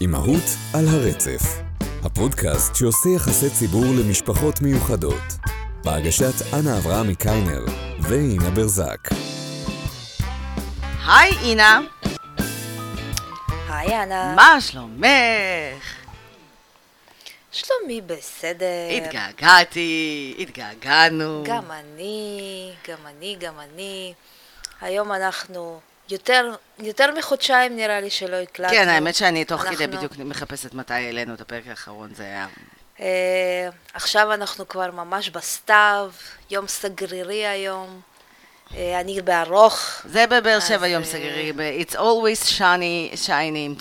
אימהות על הרצף, הפודקאסט שעושה יחסי ציבור למשפחות מיוחדות, בהגשת אנה אברהמי קיינר ואינה ברזק. היי אינה, היי אנה. מה שלומך? שלומי בסדר. התגעגעתי, התגעגענו. גם אני, גם אני, גם אני. היום אנחנו יותר, יותר מחודשיים נראה לי שלא הקלטנו. כן, האמת שאני תוך כדי אנחנו- בדיוק מחפשת מתי העלינו את הפרק האחרון, זה היה... אה, עכשיו אנחנו כבר ממש בסתיו, יום סגרירי היום. אה, אני בארוך. זה בבאר שבע יום אה, סגרי, ב- It's always shiny, shiny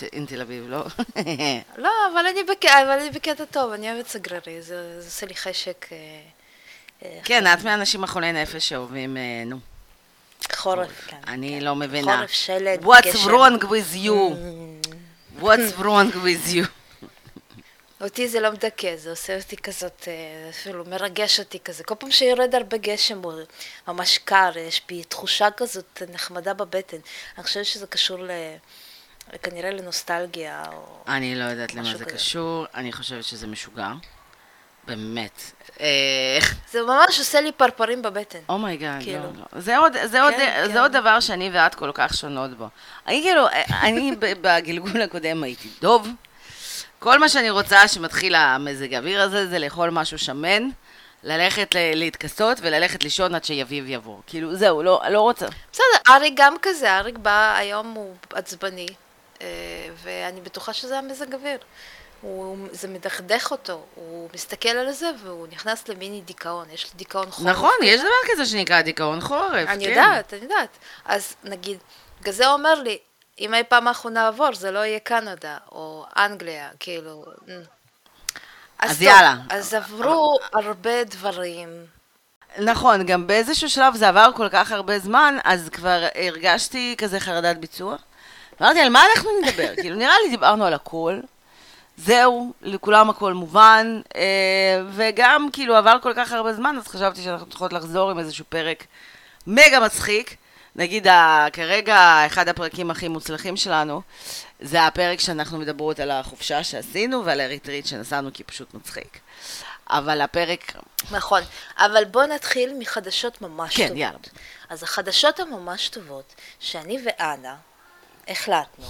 in- in תל אביב, לא? לא, אבל אני, בק... אבל אני בקטע טוב, אני אוהבת סגרירי, זה, זה עושה לי חשק אה, אה, כן, את מהאנשים החולי נפש שאוהבים, אה, נו. חורף. כן, אני כן. לא מבינה. חורף, שלג, What's גשם. wrong with you? Mm. What's wrong with you? אותי זה לא מדכא, זה עושה אותי כזאת, אה, אפילו מרגש אותי כזה. כל פעם שיורד הרבה גשם, הוא ממש קר, יש בי תחושה כזאת נחמדה בבטן. אני חושבת שזה קשור ל... כנראה לנוסטלגיה, או... אני לא יודעת למה זה כזה. קשור, אני חושבת שזה משוגע. באמת. אה, זה ממש עושה לי פרפרים בבטן. Oh my God, כאילו. לא, לא. זה עוד, זה, עוד, כן, זה כן. עוד דבר שאני ואת כל כך שונות בו. אני כאילו, אני ב- בגלגול הקודם הייתי דוב. כל מה שאני רוצה שמתחיל המזג האוויר הזה זה לאכול משהו שמן, ללכת להתכסות וללכת לישון עד שיביב יבוא. כאילו, זהו, לא, לא רוצה. בסדר, אריק גם כזה, אריק בא היום, הוא עצבני, אה, ואני בטוחה שזה המזג אוויר. הוא, זה מדכדך אותו, הוא מסתכל על זה והוא נכנס למיני דיכאון, יש לו דיכאון חורף. נכון, כזה. יש דבר כזה שנקרא דיכאון חורף. אני כן. יודעת, אני יודעת. אז נגיד, בגלל זה הוא אומר לי, אם אי פעם אנחנו נעבור, זה לא יהיה קנדה, או אנגליה, כאילו... mm. אז טוב, יאללה. אז עברו הרבה דברים. נכון, גם באיזשהו שלב זה עבר כל כך הרבה זמן, אז כבר הרגשתי כזה חרדת ביצוע. אמרתי, על מה אנחנו נדבר? כאילו, נראה לי דיברנו על הכל. זהו, לכולם הכל מובן, אה, וגם כאילו עבר כל כך הרבה זמן, אז חשבתי שאנחנו צריכות לחזור עם איזשהו פרק מגה מצחיק. נגיד, כרגע אחד הפרקים הכי מוצלחים שלנו, זה הפרק שאנחנו מדברות על החופשה שעשינו ועל הריטריט שנסענו, כי פשוט מצחיק. אבל הפרק, נכון, אבל בוא נתחיל מחדשות ממש כן, טובות. יאללה. אז החדשות הממש טובות, שאני ואנה החלטנו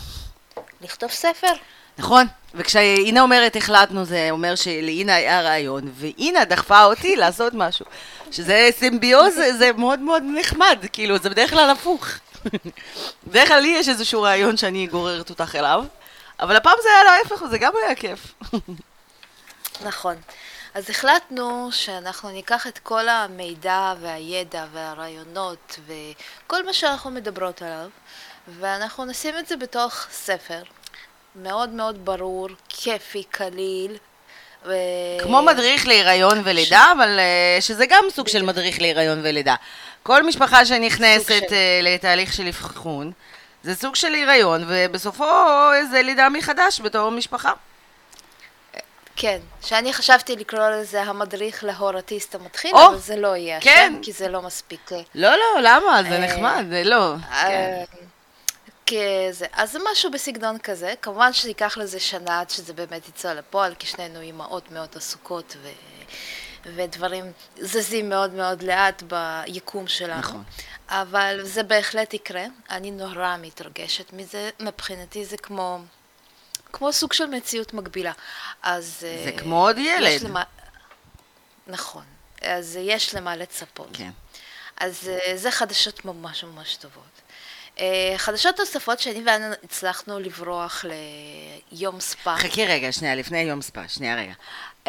לכתוב ספר. נכון, וכשאינה אומרת החלטנו, זה אומר שלאינה היה רעיון, ואינה דחפה אותי לעשות משהו. שזה סימביוז, זה מאוד מאוד נחמד, כאילו, זה בדרך כלל הפוך. בדרך כלל לי יש איזשהו רעיון שאני גוררת אותך אליו, אבל הפעם זה היה להפך, וזה גם היה כיף. נכון. אז החלטנו שאנחנו ניקח את כל המידע והידע והרעיונות וכל מה שאנחנו מדברות עליו, ואנחנו נשים את זה בתוך ספר מאוד מאוד ברור, כיפי, קליל. ו... כמו מדריך להיריון ולידה, אבל אה, שזה גם סוג של מדריך להיריון ולידה. כל משפחה שנכנסת של- אה, לתהליך של אבחון, זה סוג של היריון, ובסופו זה לידה מחדש בתור משפחה. כן, שאני חשבתי לקרוא לזה המדריך להורטיסט המתחיל, או, אבל זה לא יהיה כן. השם, כי זה לא מספיק. אה, לא, לא, למה? זה נחמד, זה לא. כן. כזה, אז זה משהו בסגנון כזה, כמובן שייקח לזה שנה עד שזה באמת יצא לפועל, כי שנינו אימהות מאוד עסוקות ו... ודברים זזים מאוד מאוד לאט ביקום שלנו. נכון. אבל זה בהחלט יקרה, אני נורא מתרגשת מזה, מבחינתי זה כמו, כמו סוג של מציאות מקבילה. אז... זה אה, כמו עוד ילד. למה... נכון, אז יש למה לצפות. כן. אז אה, זה חדשות ממש ממש טובות. אה, חדשות נוספות שאני ואנה הצלחנו לברוח ליום ספא. חכי רגע, שנייה, לפני יום ספא, שנייה רגע.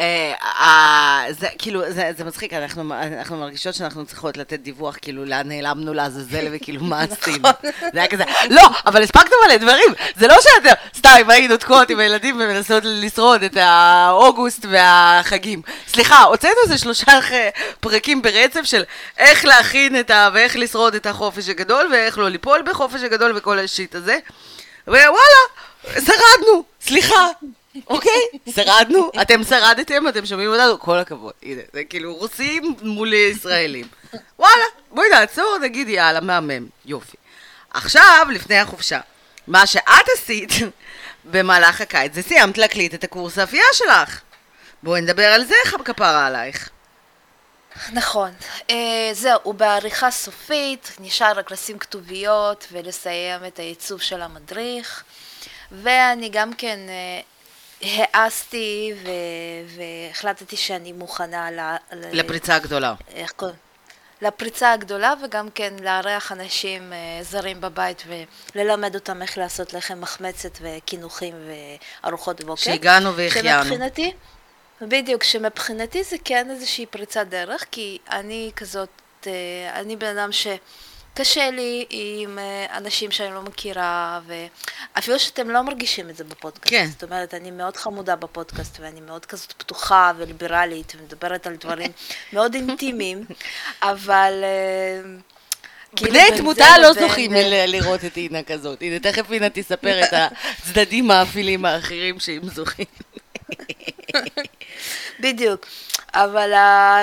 אה, אה, זה כאילו, זה, זה מצחיק, אנחנו, אנחנו מרגישות שאנחנו צריכות לתת דיווח, כאילו, לאן נעלמנו לעזאזל וכאילו, מה עשינו. זה היה כזה, לא, אבל הספקנו מלא דברים, זה לא שאתם, סתם, היינו תקועות עם הילדים ומנסות לשרוד את האוגוסט והחגים. סליחה, הוצאנו איזה שלושה פרקים ברצף של איך להכין את ה... ואיך לשרוד את החופש הגדול, ואיך לא ליפול בחופש הגדול וכל השיט הזה. ווואלה, שרדנו, סליחה. אוקיי, שרדנו, אתם שרדתם, אתם שומעים אותנו, כל הכבוד. הנה, זה כאילו רוסים מול ישראלים. וואלה, בואי נעצור, נגיד יאללה, מהמם, יופי. עכשיו, לפני החופשה, מה שאת עשית, במהלך הקיץ, זה סיימת להקליט את הקורס האפייה שלך. בואי נדבר על זה, כפרה עלייך. נכון. אה, זהו, הוא בעריכה סופית, נשאר רק לשים כתוביות ולסיים את העיצוב של המדריך. ואני גם כן העזתי והחלטתי שאני מוכנה ל... לפריצה הגדולה. איך קוראים? לפריצה הגדולה וגם כן לארח אנשים אה, זרים בבית וללמד אותם איך לעשות לחם מחמצת וקינוחים וארוחות בוקר. שהגענו והחיינו. שמבחינתי, בדיוק, שמבחינתי זה כן איזושהי פריצת דרך, כי אני כזאת, אה, אני בן אדם ש... קשה לי עם אה, אנשים שאני לא מכירה, ואפילו שאתם לא מרגישים את זה בפודקאסט. כן. זאת אומרת, אני מאוד חמודה בפודקאסט, ואני מאוד כזאת פתוחה וליברלית, ומדברת על דברים מאוד אינטימיים, אבל... אה, כאילו בני תמותה לא זוכים לראות את אינה כזאת. הנה, תכף אינה תספר את הצדדים האפילים האחרים שהם זוכים. בדיוק. אבל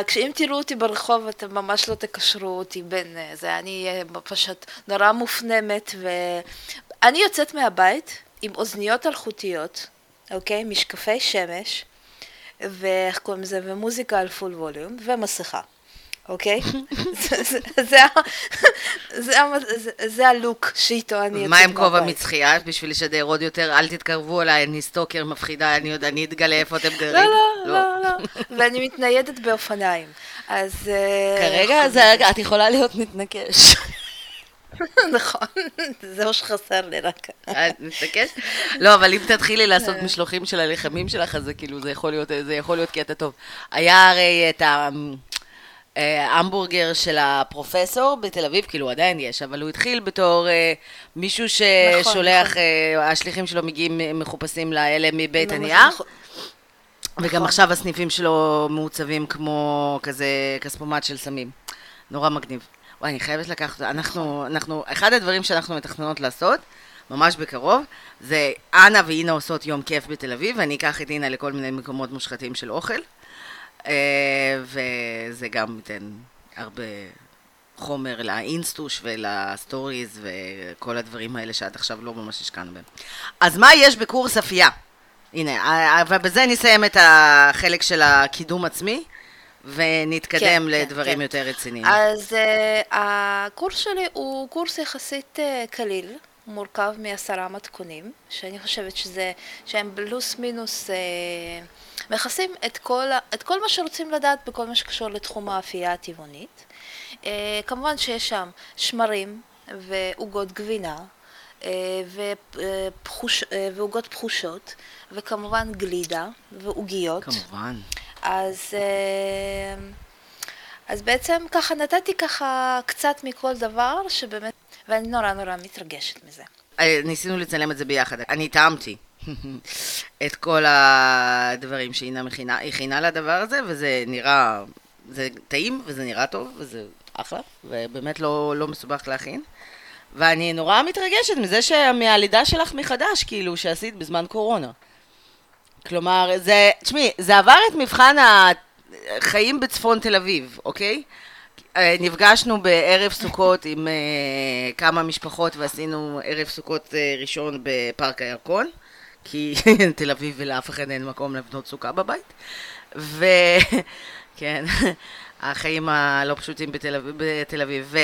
כשאם תראו אותי ברחוב, אתם ממש לא תקשרו אותי בין uh, זה. אני uh, פשוט נורא מופנמת, ואני יוצאת מהבית עם אוזניות אלחוטיות, אוקיי? משקפי שמש, ואיך קוראים לזה? ומוזיקה על פול ווליום, ומסכה. אוקיי? זה הלוק שאיתו אני יוצאת מה עם כובע מצחייה? בשביל לשדר עוד יותר, אל תתקרבו אליי, אני סטוקר מפחידה, אני יודע, אני אתגלה איפה אתם גרים. לא, לא, לא, לא. ואני מתניידת באופניים. אז... אה, כרגע את יכולה להיות מתנקש. נכון, זה מה שחסר לי רק. את מתנקש? לא, אבל אם תתחילי לעשות משלוחים של הלחמים שלך, אז זה כאילו, זה יכול להיות קטע טוב. היה הרי את ה... אה, המבורגר של הפרופסור בתל אביב, כאילו עדיין יש, אבל הוא התחיל בתור אה, מישהו ששולח, נכון, נכון. אה, השליחים שלו מגיעים מחופשים לאלה מבית הנייר. נכון. וגם נכון. עכשיו הסניפים שלו מעוצבים כמו כזה כספומט של סמים. נורא מגניב. וואי, אני חייבת לקחת, אנחנו, אנחנו, אחד הדברים שאנחנו מתכננות לעשות, ממש בקרוב, זה אנה ואינה עושות יום כיף בתל אביב, ואני אקח את אינה לכל מיני מקומות מושחתים של אוכל. אה, וזה גם ייתן הרבה חומר לאינסטוש ולסטוריז וכל הדברים האלה שעד עכשיו לא ממש השקענו בהם. אז מה יש בקורס אפייה? הנה, ובזה נסיים את החלק של הקידום עצמי. ונתקדם כן, כן לדברים כן, יותר רציניים. אז uh, הקורס שלי הוא קורס יחסית uh, קליל, מורכב מעשרה מתכונים, שאני חושבת שזה, שהם פלוס מינוס uh, מכסים את כל, את כל מה שרוצים לדעת בכל מה שקשור לתחום האפייה הטבעונית. אה, כמובן שיש שם שמרים ועוגות גבינה אה, ופחוש, אה, ועוגות פחושות, וכמובן גלידה ועוגיות. כמובן. אז, אז בעצם ככה נתתי ככה קצת מכל דבר שבאמת, ואני נורא נורא מתרגשת מזה. ניסינו לצלם את זה ביחד. אני טעמתי. את כל הדברים שאינה מכינה, הכינה לדבר הזה, וזה נראה, זה טעים, וזה נראה טוב, וזה אחלה, ובאמת לא, לא מסובך להכין. ואני נורא מתרגשת מזה שמהלידה שלך מחדש, כאילו, שעשית בזמן קורונה. כלומר, זה, תשמעי, זה עבר את מבחן החיים בצפון תל אביב, אוקיי? אה, נפגשנו בערב סוכות עם uh, כמה משפחות ועשינו ערב סוכות uh, ראשון בפארק הירקון. כי תל אביב ולאף אחד אין מקום לבנות סוכה בבית. וכן, החיים הלא פשוטים בתל בתל אביב.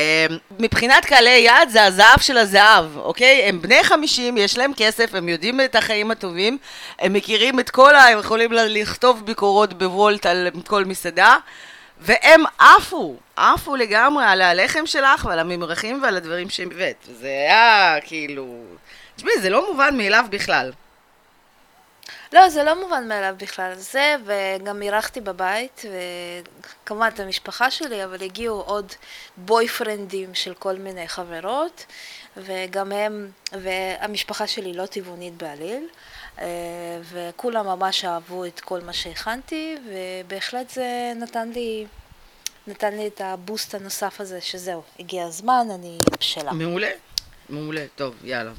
ומבחינת קהלי יעד זה הזהב של הזהב, אוקיי? הם בני חמישים, יש להם כסף, הם יודעים את החיים הטובים, הם מכירים את כל ה... הם יכולים לכתוב ביקורות בוולט על כל מסעדה. והם עפו, עפו לגמרי על הלחם שלך ועל הממרחים ועל הדברים שהבאת. זה היה כאילו... תשמעי, זה לא מובן מאליו בכלל. לא, זה לא מובן מאליו בכלל. זה, וגם אירחתי בבית, וכמובן את המשפחה שלי, אבל הגיעו עוד בויפרנדים של כל מיני חברות, וגם הם, והמשפחה שלי לא טבעונית בעליל, וכולם ממש אהבו את כל מה שהכנתי, ובהחלט זה נתן לי... נתן לי את הבוסט הנוסף הזה, שזהו, הגיע הזמן, אני בשלה. מעולה, מעולה, טוב, יאללה.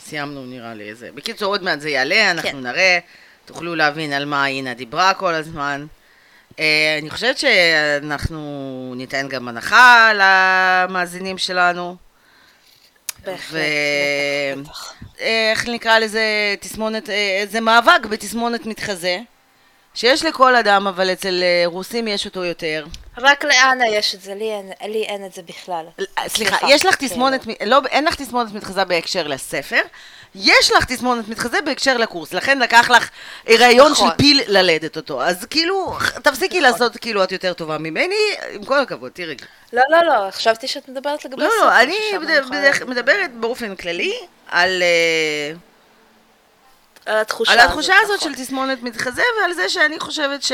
סיימנו נראה לי איזה. בקיצור, עוד מעט זה יעלה, אנחנו כן. נראה, תוכלו להבין על מה אינה דיברה כל הזמן. Uh, אני חושבת שאנחנו ניתן גם הנחה למאזינים שלנו. בהחלט, בטח. אה, איך נקרא לזה, תסמונת, אה, זה מאבק בתסמונת מתחזה, שיש לכל אדם, אבל אצל אה, רוסים יש אותו יותר. רק לאנה יש את זה, לי אין, לי אין את זה בכלל. סליחה, יש לך תסמונת, לא, אין לך תסמונת מתחזה בהקשר לספר, יש לך תסמונת מתחזה בהקשר לקורס, לכן לקח לך הריון נכון. של פיל ללדת אותו. אז כאילו, תפסיקי לעשות כאילו את יותר טובה ממני, עם כל הכבוד, תראי. לא, לא, לא, חשבתי שאת מדברת לגבי לא, הספר. לא, אני להגיד. מדברת באופן כללי על... אה, על התחושה על הזאת. התחושה הזאת נכון. של תסמונת מתחזה, ועל זה שאני חושבת ש...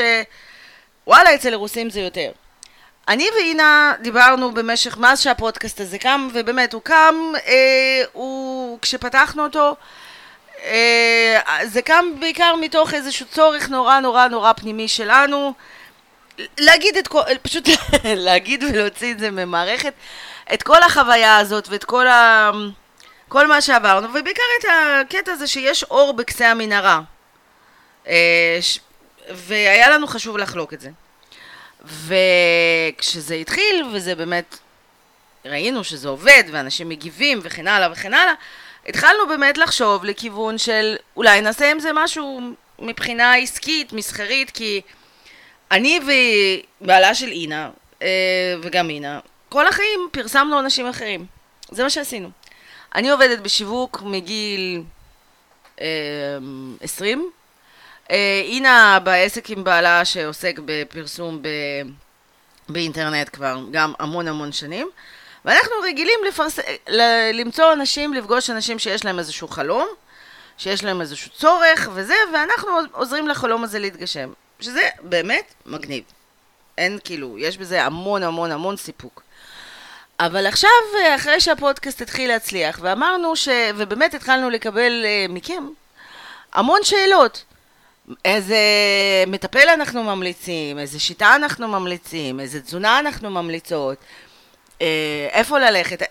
וואלה, אצל הרוסים זה יותר. אני ואינה דיברנו במשך, מאז שהפודקאסט הזה קם, ובאמת, הוא קם, אה, הוא, כשפתחנו אותו, אה, זה קם בעיקר מתוך איזשהו צורך נורא נורא נורא פנימי שלנו, להגיד את כל, פשוט להגיד ולהוציא את זה ממערכת, את כל החוויה הזאת ואת כל ה... כל מה שעברנו, ובעיקר את הקטע הזה שיש אור בקצה המנהרה. אה, ש- והיה לנו חשוב לחלוק את זה. וכשזה התחיל, וזה באמת, ראינו שזה עובד, ואנשים מגיבים, וכן הלאה וכן הלאה, התחלנו באמת לחשוב לכיוון של אולי נעשה עם זה משהו מבחינה עסקית, מסחרית, כי אני ובעלה של אינה, אה, וגם אינה, כל החיים פרסמנו אנשים אחרים. זה מה שעשינו. אני עובדת בשיווק מגיל אה, 20. אה, אינה בעסק עם בעלה שעוסק בפרסום ב, באינטרנט כבר גם המון המון שנים. ואנחנו רגילים לפרס... ל- למצוא אנשים, לפגוש אנשים שיש להם איזשהו חלום, שיש להם איזשהו צורך וזה, ואנחנו עוזרים לחלום הזה להתגשם. שזה באמת מגניב. אין כאילו, יש בזה המון המון המון סיפוק. אבל עכשיו, אה, אחרי שהפודקאסט התחיל להצליח, ואמרנו ש... ובאמת התחלנו לקבל אה, מכם המון שאלות. איזה מטפל אנחנו ממליצים, איזה שיטה אנחנו ממליצים, איזה תזונה אנחנו ממליצות, אה, איפה ללכת,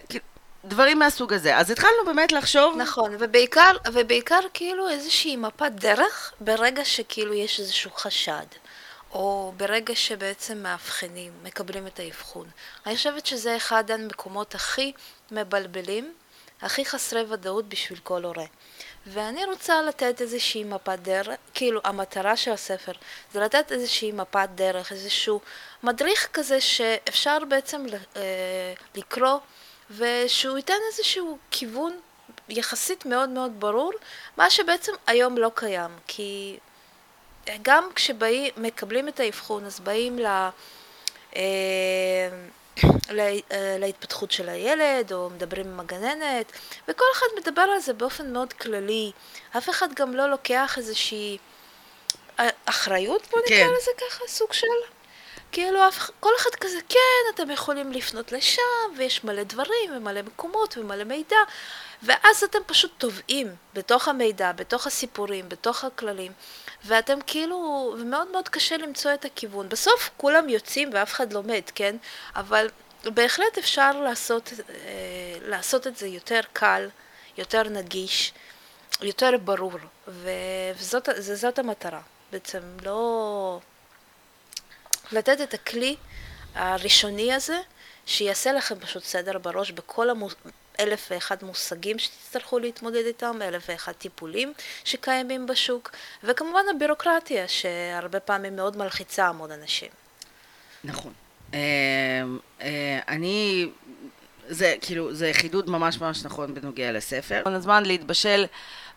דברים מהסוג הזה. אז התחלנו באמת לחשוב... נכון, ובעיקר, ובעיקר כאילו איזושהי מפת דרך ברגע שכאילו יש איזשהו חשד, או ברגע שבעצם מאבחנים, מקבלים את האבחון. אני חושבת שזה אחד המקומות הכי מבלבלים, הכי חסרי ודאות בשביל כל הורה. ואני רוצה לתת איזושהי מפת דרך, כאילו המטרה של הספר זה לתת איזושהי מפת דרך, איזשהו מדריך כזה שאפשר בעצם אה, לקרוא ושהוא ייתן איזשהו כיוון יחסית מאוד מאוד ברור, מה שבעצם היום לא קיים, כי גם כשבאים, מקבלים את האבחון, אז באים ל... אה, לה- אה, להתפתחות של הילד, או מדברים עם הגננת, וכל אחד מדבר על זה באופן מאוד כללי. אף אחד גם לא לוקח איזושהי אה, אחריות, בוא כן. נקרא לזה ככה, סוג של... כאילו, אף, כל אחד כזה, כן, אתם יכולים לפנות לשם, ויש מלא דברים, ומלא מקומות, ומלא מידע, ואז אתם פשוט טובעים בתוך המידע, בתוך הסיפורים, בתוך הכללים, ואתם כאילו, ומאוד מאוד קשה למצוא את הכיוון. בסוף כולם יוצאים ואף אחד לומד, כן? אבל בהחלט אפשר לעשות, אה, לעשות את זה יותר קל, יותר נגיש, יותר ברור, וזאת המטרה. בעצם לא... לתת את הכלי הראשוני הזה, שיעשה לכם פשוט סדר בראש בכל המוס... אלף ואחד מושגים שתצטרכו להתמודד איתם, אלף ואחד טיפולים שקיימים בשוק, וכמובן הבירוקרטיה, שהרבה פעמים מאוד מלחיצה המון אנשים. נכון. אה, אה, אני, זה כאילו, זה חידוד ממש ממש נכון בנוגע לספר. כל הזמן להתבשל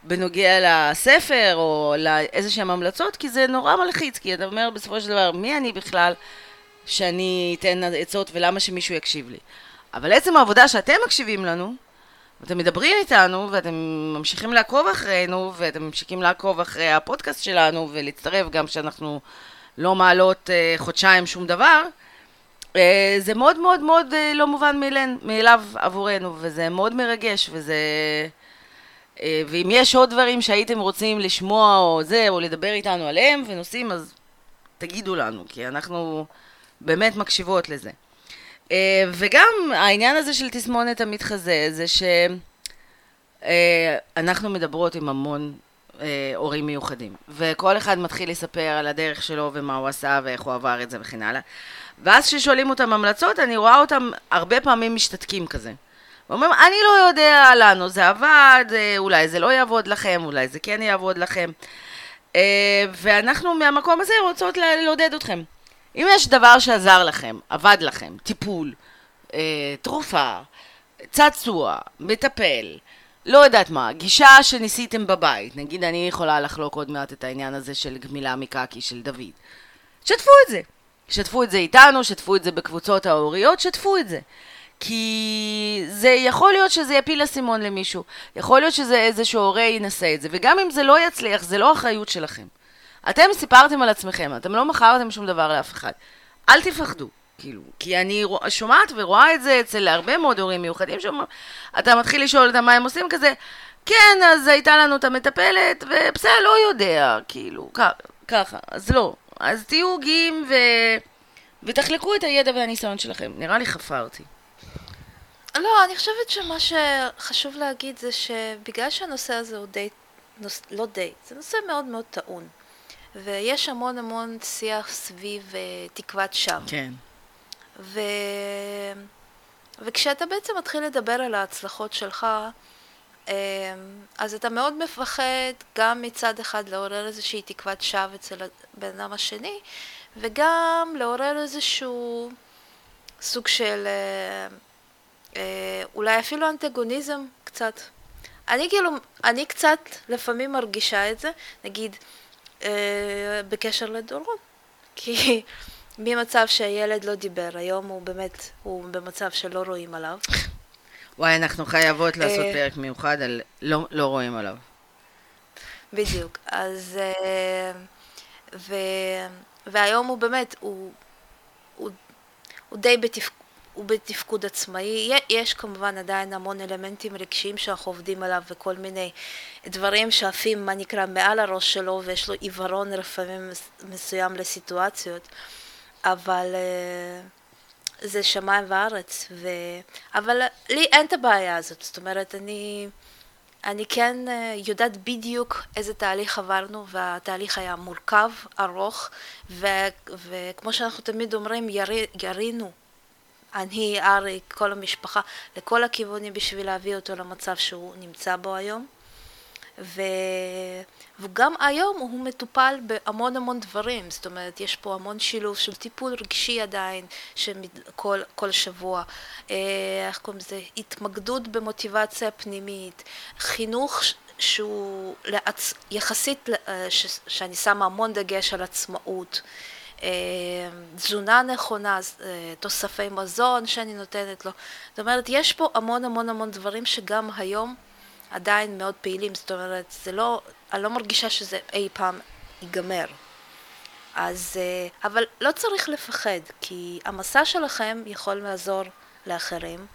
בנוגע לספר או לאיזה שהן המלצות, כי זה נורא מלחיץ, כי אתה אומר בסופו של דבר, מי אני בכלל שאני אתן עצות ולמה שמישהו יקשיב לי? אבל עצם העובדה שאתם מקשיבים לנו, ואתם מדברים איתנו, ואתם ממשיכים לעקוב אחרינו, ואתם ממשיכים לעקוב אחרי הפודקאסט שלנו, ולהצטרף גם כשאנחנו לא מעלות אה, חודשיים שום דבר, אה, זה מאוד מאוד מאוד אה, לא מובן מאלן, מאליו עבורנו, וזה מאוד מרגש, וזה... אה, ואם יש עוד דברים שהייתם רוצים לשמוע או זה, או לדבר איתנו עליהם ונושאים, אז תגידו לנו, כי אנחנו באמת מקשיבות לזה. אה, וגם העניין הזה של תסמונת המתחזה, זה שאנחנו מדברות עם המון אה, הורים מיוחדים, וכל אחד מתחיל לספר על הדרך שלו ומה הוא עשה ואיך הוא עבר את זה וכן הלאה. ואז כששואלים אותם המלצות, אני רואה אותם הרבה פעמים משתתקים כזה. ואומרים, אני לא יודע, לנו זה עבד, אה, אולי זה לא יעבוד לכם, אולי זה כן יעבוד לכם. אה, ואנחנו מהמקום הזה רוצות לעודד אתכם. אם יש דבר שעזר לכם, עבד לכם, טיפול, אה, תרופה, צעצוע, מטפל, לא יודעת מה, גישה שניסיתם בבית, נגיד אני יכולה לחלוק עוד מעט את העניין הזה של גמילה מקקי של דוד. שתפו את זה. שתפו את זה איתנו, שתפו את זה בקבוצות ההוריות, שתפו את זה. כי זה יכול להיות שזה יפיל אסימון למישהו, יכול להיות שזה איזשהו הורה ינסה את זה, וגם אם זה לא יצליח, זה לא אחריות שלכם. אתם סיפרתם על עצמכם, אתם לא מכרתם שום דבר לאף אחד. אל תפחדו, כאילו, כי אני שומעת ורואה את זה אצל הרבה מאוד הורים מיוחדים, שאומרים, אתה מתחיל לשאול אותם מה הם עושים כזה, כן, אז הייתה לנו את המטפלת, ובסדר, לא יודע, כאילו, ככה, אז לא. אז תהיו גאים ו... ותחלקו את הידע והניסיון שלכם. נראה לי חפרתי. לא, אני חושבת שמה שחשוב להגיד זה שבגלל שהנושא הזה הוא די, נוס, לא די, זה נושא מאוד מאוד טעון. ויש המון המון שיח סביב uh, תקוות שווא. כן. ו... וכשאתה בעצם מתחיל לדבר על ההצלחות שלך, um, אז אתה מאוד מפחד גם מצד אחד לעורר איזושהי תקוות שווא אצל הבן אדם השני, וגם לעורר איזשהו סוג של... Uh, אה, אולי אפילו אנטגוניזם קצת. אני כאילו, אני קצת לפעמים מרגישה את זה, נגיד, בקשר לדורון. כי ממצב שהילד לא דיבר, היום הוא באמת, הוא במצב שלא רואים עליו. וואי, אנחנו חייבות לעשות אה, פרק מיוחד על לא, לא רואים עליו. בדיוק. אז... אה, ו, והיום הוא באמת, הוא, הוא, הוא די בתפקוד. הוא בתפקוד עצמאי. יש כמובן עדיין המון אלמנטים רגשיים שאנחנו עובדים עליו וכל מיני דברים שעפים, מה נקרא, מעל הראש שלו ויש לו עיוורון לפעמים מסוים לסיטואציות, אבל אה, זה שמיים וארץ. ו... אבל לי אין את הבעיה הזאת, זאת אומרת, אני... אני כן אה, יודעת בדיוק איזה תהליך עברנו, והתהליך היה מורכב, ארוך, ו- וכמו שאנחנו תמיד אומרים, ירי, ירינו אני, אריק, כל המשפחה, לכל הכיוונים בשביל להביא אותו למצב שהוא נמצא בו היום. ו... וגם היום הוא מטופל בהמון המון דברים, זאת אומרת, יש פה המון שילוב של טיפול רגשי עדיין, כל, כל שבוע, אה, איך קוראים לזה, התמקדות במוטיבציה פנימית, חינוך שהוא לעצ... יחסית, אה, ש... שאני שמה המון דגש על עצמאות. אה, תזונה נכונה, אה, תוספי מזון שאני נותנת לו. זאת אומרת, יש פה המון המון המון דברים שגם היום עדיין מאוד פעילים, זאת אומרת, זה לא, אני לא מרגישה שזה אי פעם ייגמר. אז, אה, אבל לא צריך לפחד, כי המסע שלכם יכול לעזור לאחרים,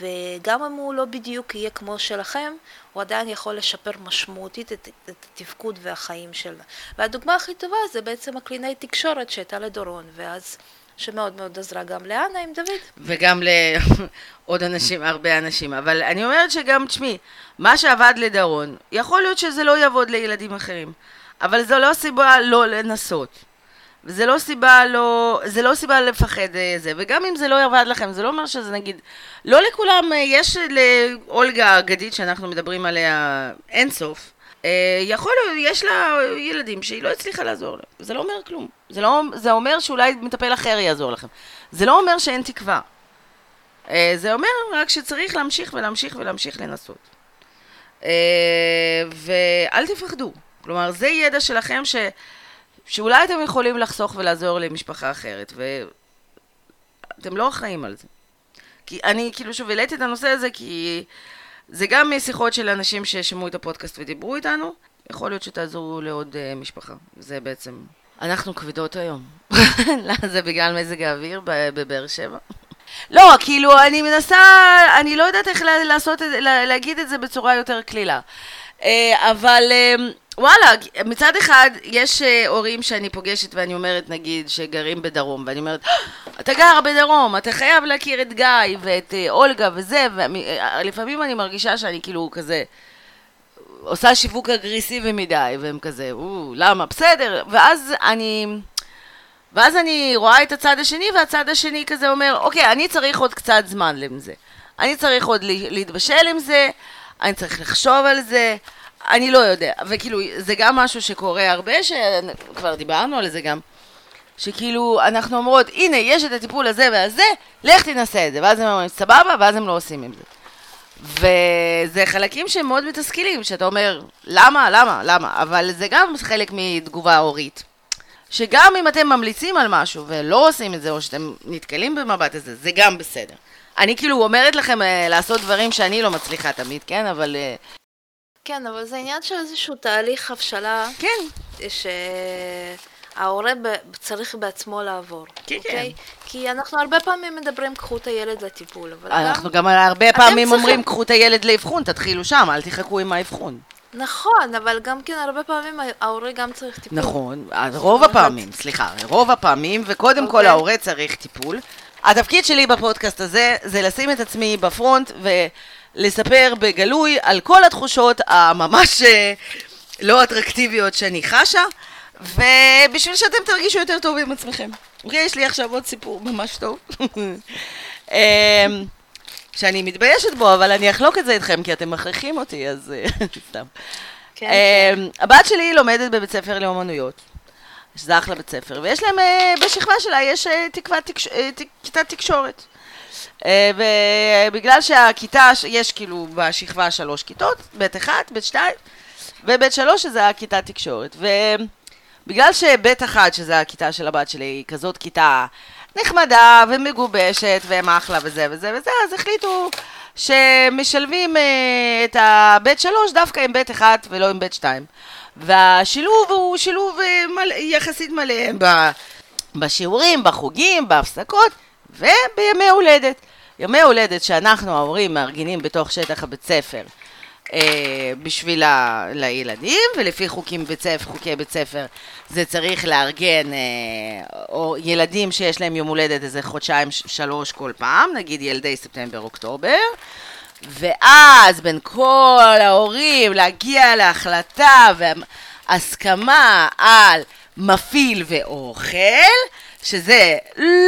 וגם אם הוא לא בדיוק יהיה כמו שלכם, הוא עדיין יכול לשפר משמעותית את, את התפקוד והחיים שלה. והדוגמה הכי טובה זה בעצם הקלינאי תקשורת שהייתה לדורון, ואז שמאוד מאוד עזרה גם לאנה עם דוד. וגם לעוד אנשים, הרבה אנשים. אבל אני אומרת שגם, תשמעי, מה שעבד לדורון, יכול להיות שזה לא יעבוד לילדים אחרים. אבל זו לא סיבה לא לנסות. וזה לא סיבה לא, זה לא סיבה לפחד אה, זה, וגם אם זה לא יעבד לכם, זה לא אומר שזה נגיד, לא לכולם, אה, יש לאולגה האגדית שאנחנו מדברים עליה אינסוף, אה, יכול להיות, יש לה ילדים שהיא לא הצליחה לעזור להם, זה לא אומר כלום, זה, לא, זה אומר שאולי מטפל אחר יעזור לכם, זה לא אומר שאין תקווה, זה אומר רק שצריך להמשיך ולהמשיך ולהמשיך לנסות. ואל תפחדו, כלומר זה ידע שלכם ש... שאולי אתם יכולים לחסוך ולעזור למשפחה אחרת, ואתם לא אחראים על זה. כי אני כאילו שוב העליתי את הנושא הזה כי זה גם משיחות של אנשים ששמעו את הפודקאסט ודיברו איתנו, יכול להיות שתעזרו לעוד uh, משפחה. זה בעצם... אנחנו כבדות היום. זה בגלל מזג האוויר בבאר שבע. לא, כאילו, אני מנסה, אני לא יודעת איך לעשות את זה, להגיד את זה בצורה יותר קלילה. אה, אבל... Uh, וואלה, מצד אחד, יש uh, הורים שאני פוגשת ואני אומרת, נגיד, שגרים בדרום, ואני אומרת, אתה גר בדרום, אתה חייב להכיר את גיא ואת uh, אולגה וזה, ולפעמים אני מרגישה שאני כאילו כזה... עושה שיווק אגרסיבי מדי, והם כזה, או, למה? בסדר. ואז אני... ואז אני רואה את הצד השני, והצד השני כזה אומר, אוקיי, אני צריך עוד קצת זמן לזה. אני צריך עוד להתבשל עם זה, אני צריך לחשוב על זה, אני לא יודע. וכאילו, זה גם משהו שקורה הרבה, שכבר דיברנו על זה גם. שכאילו, אנחנו אומרות, הנה, יש את הטיפול הזה והזה, לך תנסה את זה. ואז הם אומרים, סבבה, ואז הם לא עושים עם זה. וזה חלקים שהם מאוד מתסכלים, שאתה אומר, למה, למה, למה? אבל זה גם חלק מתגובה הורית. שגם אם אתם ממליצים על משהו ולא עושים את זה, או שאתם נתקלים במבט הזה, זה גם בסדר. אני כאילו אומרת לכם uh, לעשות דברים שאני לא מצליחה תמיד, כן? אבל... Uh... כן, אבל זה עניין של איזשהו תהליך הבשלה. כן. ש... ההורה צריך בעצמו לעבור. כן, אוקיי? כן. כי אנחנו הרבה פעמים מדברים, קחו את הילד לטיפול, אבל גם... אנחנו גם הרבה פעמים אומרים, קחו את הילד לאבחון, תתחילו שם, אל תחכו עם האבחון. נכון, אבל גם כן הרבה פעמים ההורה גם צריך טיפול. נכון, רוב הפעמים, סליחה, רוב הפעמים, וקודם כל אוקיי. ההורה צריך טיפול. התפקיד שלי בפודקאסט הזה זה לשים את עצמי בפרונט ולספר בגלוי על כל התחושות הממש אה, לא אטרקטיביות שאני חשה. ובשביל שאתם תרגישו יותר טוב עם עצמכם. אוקיי, יש לי עכשיו עוד סיפור ממש טוב. אמ, שאני מתביישת בו, אבל אני אחלוק את זה איתכם, כי אתם מכריחים אותי, אז אה, סתם. כן, כן. הבת שלי לומדת בבית ספר לאומנויות. שזה אחלה בית ספר, ויש להם, אה, בשכבה שלה יש אה, כיתת תקשורת. ובגלל שהכיתה, יש כאילו בשכבה שלוש כיתות, בית אחד, בית שתיים, ובית שלוש שזה הכיתת תקשורת. בגלל שבית אחד, שזה הכיתה של הבת שלי, היא כזאת כיתה נחמדה ומגובשת והם אחלה וזה וזה וזה, אז החליטו שמשלבים uh, את הבית שלוש דווקא עם בית אחד ולא עם בית שתיים. והשילוב הוא שילוב uh, מלא, יחסית מלא בשיעורים, בחוגים, בהפסקות ובימי הולדת. ימי הולדת שאנחנו ההורים מארגנים בתוך שטח הבית ספר. אה, בשביל ה, לילדים, ולפי חוקים בית ספר, חוקי בית ספר, זה צריך לארגן אה, או ילדים שיש להם יום הולדת איזה חודשיים, שלוש כל פעם, נגיד ילדי ספטמבר-אוקטובר, ואז בין כל ההורים להגיע להחלטה והסכמה על מפעיל ואוכל, שזה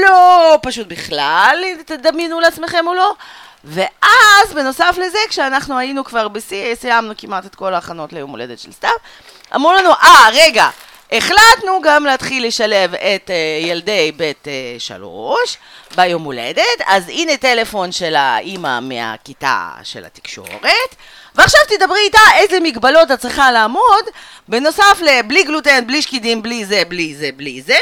לא פשוט בכלל, תדמיינו לעצמכם או לא, ואז, בנוסף לזה, כשאנחנו היינו כבר בשיא, סיימנו כמעט את כל ההכנות ליום הולדת של סתיו, אמרו לנו, אה, ah, רגע, החלטנו גם להתחיל לשלב את uh, ילדי בית uh, שלוש ביום הולדת, אז הנה טלפון של האימא מהכיתה של התקשורת, ועכשיו תדברי איתה איזה מגבלות את צריכה לעמוד, בנוסף לבלי גלוטן, בלי שקידים, בלי זה, בלי זה, בלי זה.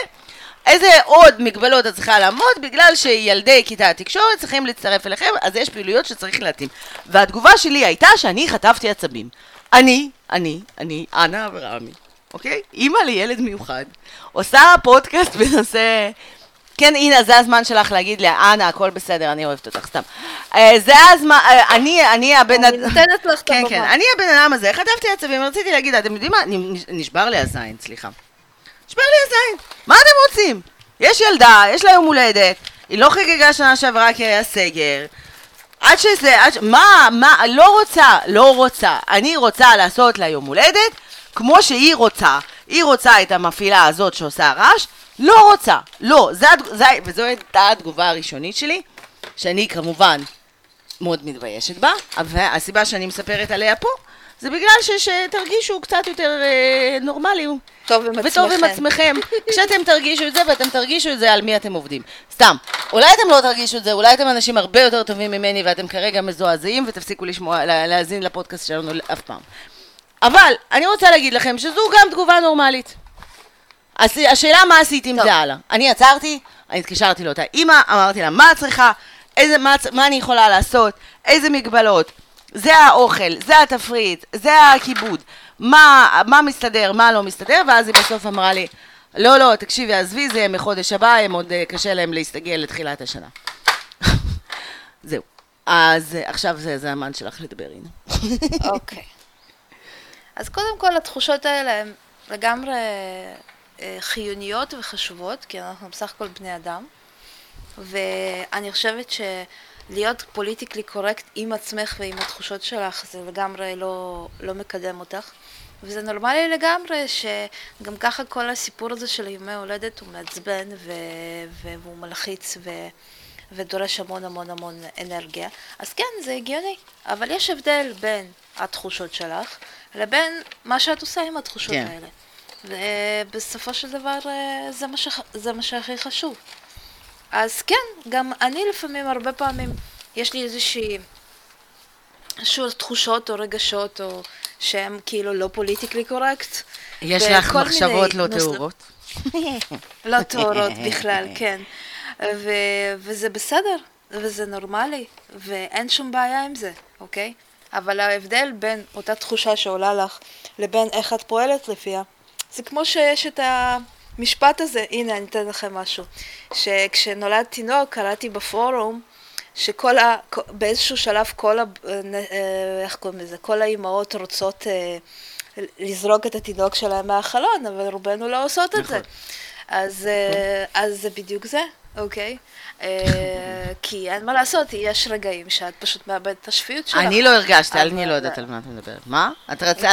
איזה עוד מגבלות את צריכה לעמוד בגלל שילדי כיתה התקשורת צריכים להצטרף אליכם, אז יש פעילויות שצריך להתאים. והתגובה שלי הייתה שאני חטפתי עצבים. אני, אני, אני, אנה אברהמי, אוקיי? אימא לילד מיוחד, עושה פודקאסט בנושא... כן, הנה, זה הזמן שלך להגיד לי, אנה, הכל בסדר, אני אוהבת אותך, סתם. אה, זה הזמן, אה, אני, אני הבן אדם... אני נותנת לך את הבמה. כן, כן, אני הבן אדם הזה, חטפתי עצבים, רציתי להגיד, אתם יודעים מה? נשבר לי הזין, סליחה. נשבר לי הזין. מה אתם רוצים? יש ילדה, יש לה יום הולדת, היא לא חגגה שנה שעברה כי היה סגר. עד שזה, עד ש... מה, מה, לא רוצה, לא רוצה. אני רוצה לעשות לה יום הולדת כמו שהיא רוצה. היא רוצה את המפעילה הזאת שעושה רעש, לא רוצה. לא, זה, זה, וזו הייתה התגובה הראשונית שלי, שאני כמובן מאוד מתביישת בה, והסיבה שאני מספרת עליה פה, זה בגלל שתרגישו קצת יותר אה, נורמליים. טוב עם עצמכם. וטוב עם עצמכם, כשאתם תרגישו את זה ואתם תרגישו את זה על מי אתם עובדים. סתם, אולי אתם לא תרגישו את זה, אולי אתם אנשים הרבה יותר טובים ממני ואתם כרגע מזועזעים ותפסיקו לשמוע, להאזין לפודקאסט שלנו אף פעם. אבל אני רוצה להגיד לכם שזו גם תגובה נורמלית. השאלה מה עשית עם זה הלאה. אני עצרתי, אני התקשרתי לאותה אימא, אמרתי לה מה את צריכה, איזה, מה, מה אני יכולה לעשות, איזה מגבלות. זה האוכל, זה התפריט, זה הכיבוד. מה, מה מסתדר, מה לא מסתדר, ואז היא בסוף אמרה לי, לא, לא, תקשיבי, עזבי, זה מחודש הבא, הם עוד אה, קשה להם להסתגל לתחילת השנה. זהו. אז אה, עכשיו זה, זה הזמן שלך לדבר, הנה. אוקיי. אז קודם כל, התחושות האלה הן לגמרי אה, חיוניות וחשובות, כי אנחנו בסך הכל בני אדם, ואני חושבת ש... להיות פוליטיקלי קורקט עם עצמך ועם התחושות שלך זה לגמרי לא, לא מקדם אותך. וזה נורמלי לגמרי שגם ככה כל הסיפור הזה של ימי הולדת הוא מעצבן ו... והוא מלחיץ ו... ודורש המון המון המון אנרגיה, אז כן, זה הגיוני. אבל יש הבדל בין התחושות שלך לבין מה שאת עושה עם התחושות כן. האלה. ובסופו של דבר אה, זה מה, שח... זה מה שהכי חשוב. אז כן, גם אני לפעמים, הרבה פעמים, יש לי איזושהי... שוב, תחושות או רגשות או שהם כאילו לא פוליטיקלי קורקט. יש לך מחשבות לא טהורות? לא טהורות בכלל, כן. ו- וזה בסדר, וזה נורמלי, ואין שום בעיה עם זה, אוקיי? אבל ההבדל בין אותה תחושה שעולה לך לבין איך את פועלת לפיה, זה כמו שיש את המשפט הזה, הנה אני אתן לכם משהו, שכשנולד תינוק קראתי בפורום שכל ה... באיזשהו שלב כל ה... אה, איך קוראים לזה? כל האימהות רוצות אה, לזרוק את התינוק שלהם מהחלון, אבל רובנו לא עושות את זה. נכון. אז, אה, אז זה בדיוק זה, אוקיי? אה, כי אין מה לעשות, יש רגעים שאת פשוט מאבדת את השפיות שלך. אני לא הרגשתי, אני לא יודעת על מה את מדברת. מה? את רצית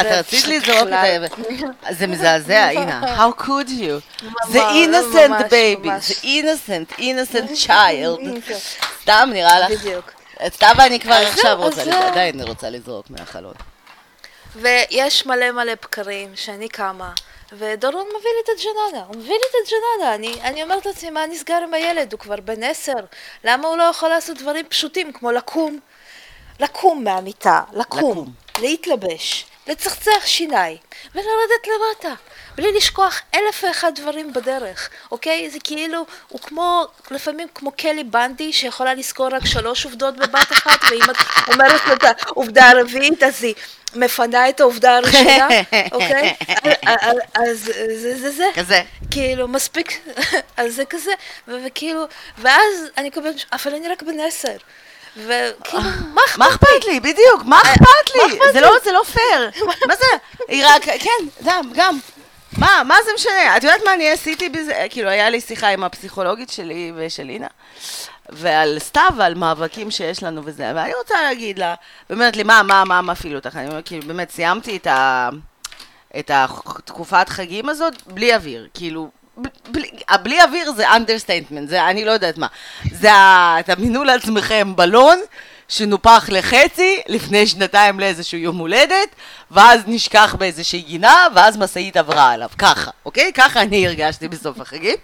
לזרוק את ה... זה מזעזע, אינה. How could you? זה innocent baby. זה innocent, innocent child. סתם נראה לך. בדיוק. סתם אני כבר עכשיו רוצה, אז לז- זה- עדיין רוצה לזרוק מהחלון. ויש מלא מלא בקרים שאני קמה, ודורון מביא לי את הג'ננה, הוא מביא לי את הג'ננה, אני, אני אומרת לעצמי, מה נסגר עם הילד, הוא כבר בן עשר, למה הוא לא יכול לעשות דברים פשוטים כמו לקום, לקום מהמיטה, לקום, לקום. להתלבש, לצחצח שיניים, ולרדת למטה, בלי לשכוח אלף ואחד דברים בדרך, אוקיי? זה כאילו, הוא כמו, לפעמים כמו קלי בנדי, שיכולה לזכור רק שלוש עובדות בבת אחת, ואם את אומרת לו את העובדה הרביעית, אז היא מפנה את העובדה הראשונה, אוקיי? אז זה זה זה. כזה. כאילו, מספיק, אז זה כזה, וכאילו, ואז אני קובעת, אבל אני רק בן עשר. וכאילו, מה אכפת מה אכפת לי? בדיוק, מה אכפת לי? אה, אכפת זה לא, זה לא פייר. מה זה? היא רק, כן, גם, גם. מה, מה זה משנה? את יודעת מה אני עשיתי בזה? כאילו, היה לי שיחה עם הפסיכולוגית שלי ושל אינה, ועל סתיו ועל מאבקים שיש לנו וזה, ואני רוצה להגיד לה, ואומרת לי, מה, מה, מה מפעיל אותך? אני אומרת, כאילו, באמת, סיימתי את ה... את התקופת חגים הזאת בלי אוויר, כאילו, בלי, בלי אוויר זה understatement, זה אני לא יודעת מה. זה, ה- תאמינו לעצמכם, בלון שנופח לחצי לפני שנתיים לאיזשהו יום הולדת, ואז נשכח באיזושהי גינה, ואז משאית עברה עליו, ככה, אוקיי? ככה אני הרגשתי בסוף החגים.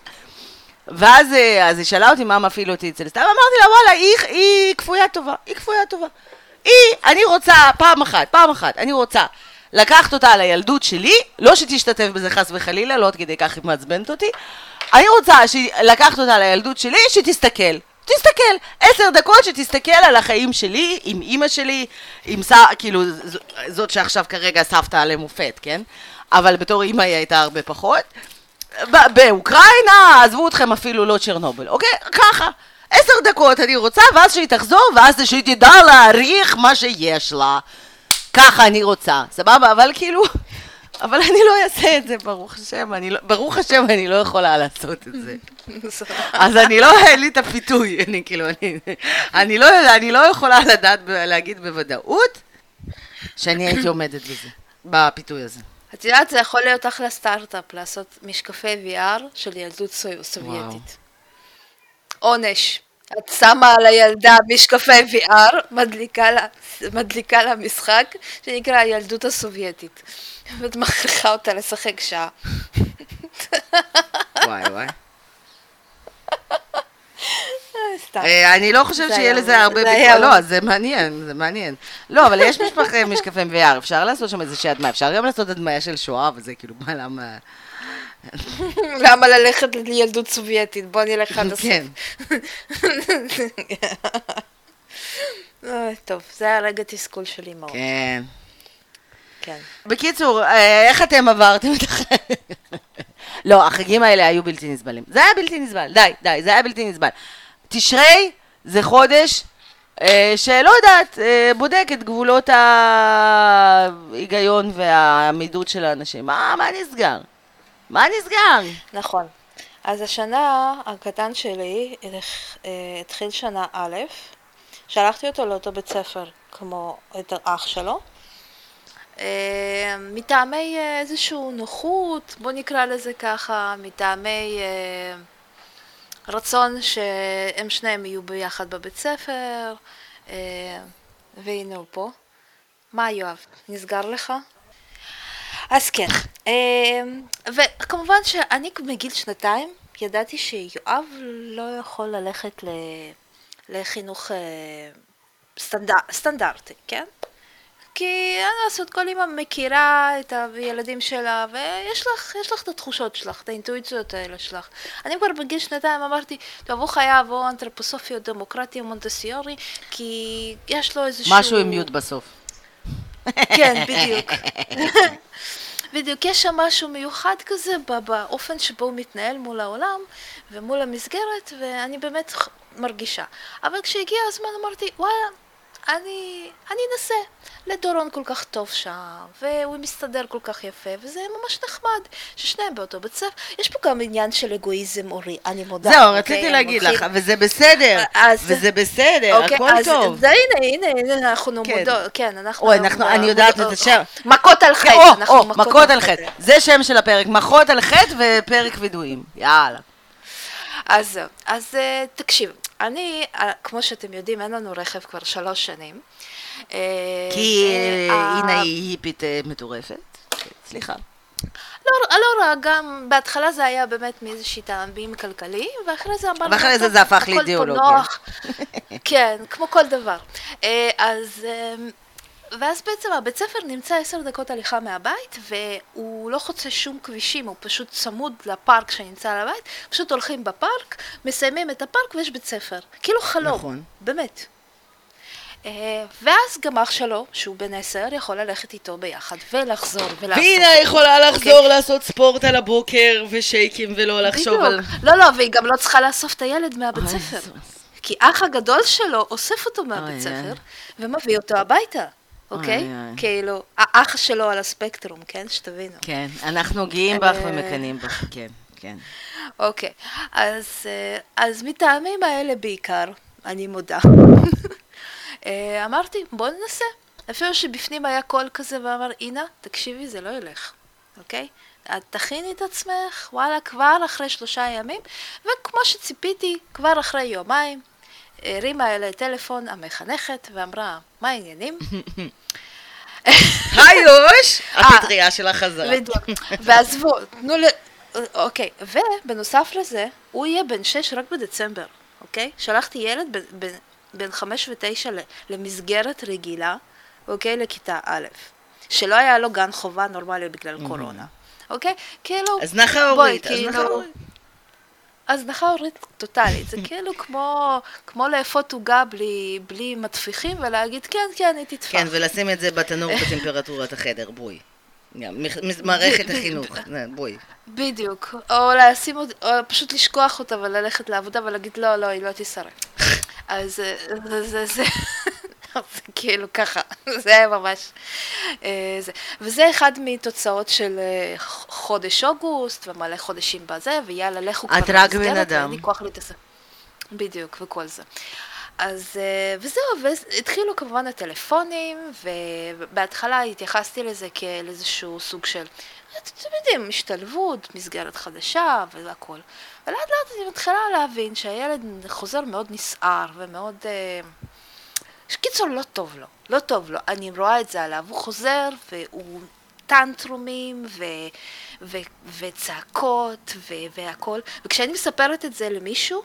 ואז אה, היא שאלה אותי מה מפעיל אותי אצל סתיו, אמרתי לה, וואלה, היא, היא כפויה טובה, היא כפויה טובה. היא, אני רוצה, פעם אחת, פעם אחת, אני רוצה לקחת אותה לילדות שלי, לא שתשתתף בזה חס וחלילה, לא עד כדי כך היא מעצבנת אותי, אני רוצה לקחת אותה לילדות שלי, שתסתכל. תסתכל, עשר דקות שתסתכל על החיים שלי, עם אימא שלי, עם ס... כאילו, ז- זאת שעכשיו כרגע סבתא למופת, כן? אבל בתור אימא היא הייתה הרבה פחות. ב- באוקראינה, עזבו אתכם אפילו לא צ'רנובל, אוקיי? ככה. עשר דקות אני רוצה, ואז שהיא תחזור, ואז שהיא תדע להעריך מה שיש לה. ככה אני רוצה, סבבה? אבל כאילו... אבל אני לא אעשה את זה, ברוך השם, אני לא, ברוך השם אני לא יכולה לעשות את זה. אז אני לא, אין לי את הפיתוי, אני כאילו, אני, אני לא אני לא יכולה לדעת, להגיד בוודאות שאני הייתי עומדת בזה, בפיתוי הזה. את יודעת, זה יכול להיות אחלה סטארט-אפ, לעשות משקפי VR של ילדות סו- סובייטית. עונש. את שמה על הילדה משקפי VR, מדליקה לה, מדליקה לה משחק שנקרא הילדות הסובייטית. ואת מכריחה אותה לשחק שעה. וואי וואי. סתם. אה, אני לא חושבת שיהיה היה- לזה הרבה ביקורת, לא, זה מעניין, זה מעניין. לא, אבל יש משפחי משקפי VR, אפשר לעשות שם איזושהי הדמיה, אפשר גם לעשות הדמיה של שואה, וזה כאילו, מה, למה... למה ללכת לילדות סובייטית? בוא נלך עד הסוף. כן. אה, טוב, זה היה רגע תסכול של אימהות. כן. כן. בקיצור, אה, איך אתם עברתם את החג? לא, החגים האלה היו בלתי נסבלים. זה היה בלתי נסבל, די, די, זה היה בלתי נסבל. תשרי זה חודש אה, שלא יודעת, אה, בודק את גבולות ההיגיון והעמידות של האנשים. מה, מה נסגר? מה נסגר? נכון. אז השנה, הקטן שלי אה, התחיל שנה א', שלחתי אותו לאותו בית ספר כמו את האח שלו, אה, מטעמי אה, איזושהי נוחות, בוא נקרא לזה ככה, מטעמי... רצון שהם שניהם יהיו ביחד בבית ספר, והנה הוא פה. מה יואב, נסגר לך? אז כן, אה, וכמובן שאני מגיל שנתיים ידעתי שיואב לא יכול ללכת לחינוך סטנדר, סטנדרטי, כן? כי אין לעשות, כל אימא מכירה את הילדים שלה, ויש לך, לך את התחושות שלך, את האינטואיציות האלה שלך. אני כבר בגיל שנתיים אמרתי, טוב, הוא חייב או אנתרופוסופיה, דמוקרטיה, מונטסיורי, כי יש לו איזשהו... משהו עם י' בסוף. כן, בדיוק. בדיוק, יש שם משהו מיוחד כזה באופן שבו הוא מתנהל מול העולם ומול המסגרת, ואני באמת מרגישה. אבל כשהגיע הזמן אמרתי, וואלה, אני, אני אנסה. לדורון כל כך טוב שם, והוא מסתדר כל כך יפה, וזה ממש נחמד ששניהם באותו בית ספר. יש פה גם עניין של אגואיזם אורי, אני מודה. זהו, אוקיי? רציתי להגיד לך, וזה בסדר, אז, וזה בסדר, אוקיי, הכל אז, טוב. אז הנה, הנה, הנה, אנחנו כן. מודעות, כן, אנחנו... אוי, אנחנו, אני יודעת את השם. מכות על חטא, או, אנחנו או, מכות, מכות על חטא. זה שם של הפרק, מכות על חטא ופרק וידויים. יאללה. אז זהו, אז תקשיב, אני, כמו שאתם יודעים, אין לנו רכב כבר שלוש שנים. כי הנה היא היפית מטורפת. סליחה. לא, לא רע, גם בהתחלה זה היה באמת מאיזושהי טעמים כלכליים, ואחרי זה אמרנו... ואחרי זה זה הפך לאידיאולוגיה. כן, כמו כל דבר. אז... ואז בעצם הבית ספר נמצא עשר דקות הליכה מהבית, והוא לא חוצה שום כבישים, הוא פשוט צמוד לפארק שנמצא על הבית, פשוט הולכים בפארק, מסיימים את הפארק ויש בית ספר. כאילו חלום. נכון. באמת. ואז גם אח שלו, שהוא בן עשר, יכול ללכת איתו ביחד ולחזור ולעשות... והנה יכולה לחזור okay. לעשות ספורט על הבוקר ושייקים ולא לחשוב בדיוק. על... לא, לא, והיא גם לא צריכה לאסוף את הילד מהבית ספר. כי אח הגדול שלו אוסף אותו מהבית ספר ומביא אותו הביתה. אוקיי? כאילו, האח שלו על הספקטרום, כן? שתבינו. כן, אנחנו גאים בך ומקנאים בך, כן, כן. אוקיי, אז מטעמים האלה בעיקר, אני מודה. אמרתי, בוא ננסה. אפילו שבפנים היה קול כזה ואמר, אינה, תקשיבי, זה לא ילך, אוקיי? את תכיני את עצמך, וואלה, כבר אחרי שלושה ימים, וכמו שציפיתי, כבר אחרי יומיים, הרימה אליי טלפון המחנכת ואמרה, מה העניינים? היי יוש, הפטריה של חזרה. ועזבו, תנו ל... אוקיי, ובנוסף לזה, הוא יהיה בן שש רק בדצמבר, אוקיי? שלחתי ילד בן חמש ותשע למסגרת רגילה, אוקיי? לכיתה א', שלא היה לו גן חובה נורמלי בגלל קורונה, אוקיי? כאילו... הזנחה הורית, הזנחה הורית. הזנחה הורית טוטאלית, זה כאילו כמו, כמו לאפות עוגה בלי, בלי מטפיחים ולהגיד כן, כן, היא תטפח. כן, ולשים את זה בתנור בטמפרטורת החדר, בואי. מערכת החינוך, בואי. בדיוק, או לשים, או פשוט לשכוח אותה וללכת לעבודה ולהגיד לא, לא, היא לא תישרף. אז זה, זה, זה, כאילו ככה, זה היה ממש... זה. וזה אחד מתוצאות של חודש אוגוסט, ומלא חודשים בזה, ויאללה, לכו כבר למסגרת. את רק בן אדם. ואין לי כוח להתעסק. בדיוק, וכל זה. אז וזהו, והתחילו כמובן הטלפונים, ובהתחלה התייחסתי לזה כאל איזשהו סוג של, אתם יודעים, השתלבות, מסגרת חדשה והכל. ולאט לאט אני מתחילה להבין שהילד חוזר מאוד נסער ומאוד... קיצור, לא טוב לו, לא טוב לו, אני רואה את זה עליו, הוא חוזר והוא טנטרומים ו, ו, וצעקות ו, והכל, וכשאני מספרת את זה למישהו,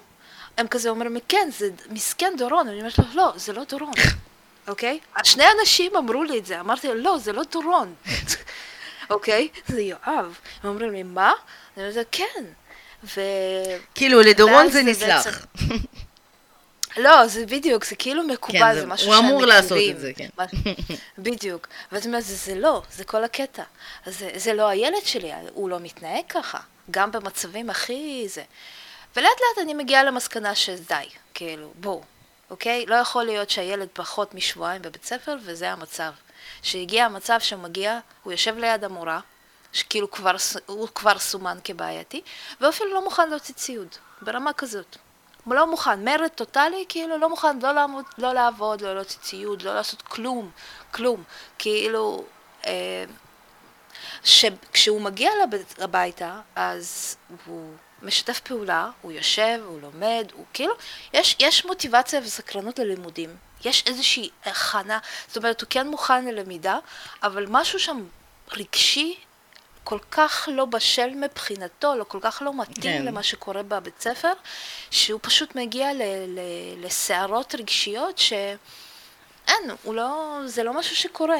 הם כזה אומרים כן, זה מסכן דורון, אני אומרת לו, לא, זה לא דורון, אוקיי? שני אנשים אמרו לי את זה, אמרתי לא, זה לא דורון, אוקיי? זה יואב. הם אומרים לי, מה? אני אומרת, כן. ו... כאילו, לדורון זה נסלח. לא, זה בדיוק, זה כאילו מקובל, כן, זה, זה משהו. הוא אמור לעשות את זה, כן. בדיוק. ואת אומרת, זה, זה לא, זה כל הקטע. זה, זה לא הילד שלי, הוא לא מתנהג ככה, גם במצבים הכי זה. ולאט לאט אני מגיעה למסקנה שדי, כאילו, בואו, אוקיי? לא יכול להיות שהילד פחות משבועיים בבית ספר, וזה המצב. שהגיע המצב שמגיע, הוא יושב ליד המורה, שכאילו כבר, הוא כבר סומן כבעייתי, ואפילו לא מוכן להוציא ציוד, ברמה כזאת. לא מוכן, מרד טוטאלי, כאילו לא מוכן לא לעמוד, לא לעבוד, לא להוציא ציוד, לא לעשות כלום, כלום. כאילו, אה, שכשהוא מגיע הביתה, אז הוא משתף פעולה, הוא יושב, הוא לומד, הוא כאילו, יש, יש מוטיבציה וסקרנות ללימודים. יש איזושהי הכנה, זאת אומרת, הוא כן מוכן ללמידה, אבל משהו שם רגשי כל כך לא בשל מבחינתו, לא כל כך לא מתאים כן. למה שקורה בבית ספר, שהוא פשוט מגיע לסערות רגשיות שאין, לא, זה לא משהו שקורה.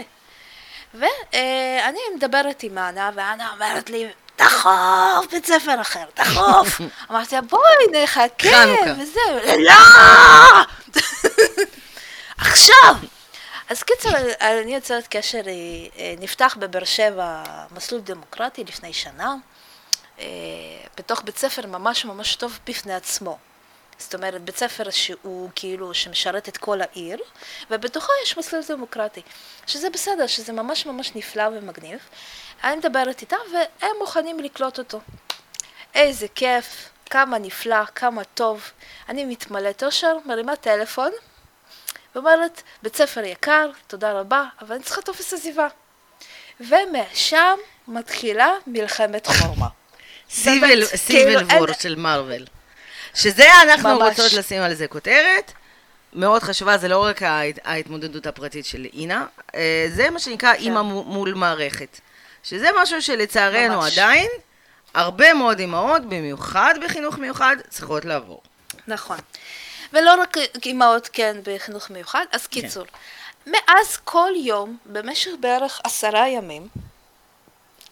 ואני מדברת עם אנה, ואנה אומרת לי, דחוף, בית ספר אחר, דחוף. אמרתי לה, בואי נחכה. וזהו, לא! עכשיו! אז קיצר, אני יוצרת קשר, אה, אה, נפתח בבאר שבע מסלול דמוקרטי לפני שנה, אה, בתוך בית ספר ממש ממש טוב בפני עצמו. זאת אומרת, בית ספר שהוא כאילו, שמשרת את כל העיר, ובתוכו יש מסלול דמוקרטי, שזה בסדר, שזה ממש ממש נפלא ומגניב. אני מדברת איתם, והם מוכנים לקלוט אותו. איזה כיף, כמה נפלא, כמה טוב. אני מתמלאת אושר, מרימה טלפון, ואומרת, בית ספר יקר, תודה רבה, אבל אני צריכה טופס עזיבה. ומשם מתחילה מלחמת חורמה. סיבל כאילו, וור של מארוול. שזה אנחנו ממש. רוצות לשים על זה כותרת. מאוד חשובה, זה לא רק ההת- ההתמודדות הפרטית של אינה, אה, זה מה שנקרא כן. אימא מו- מול מערכת. שזה משהו שלצערנו ממש. עדיין, הרבה מאוד אימהות, במיוחד בחינוך מיוחד, צריכות לעבור. נכון. ולא רק אימהות, כן, בחינוך מיוחד, אז קיצור. מאז כל יום, במשך בערך עשרה ימים,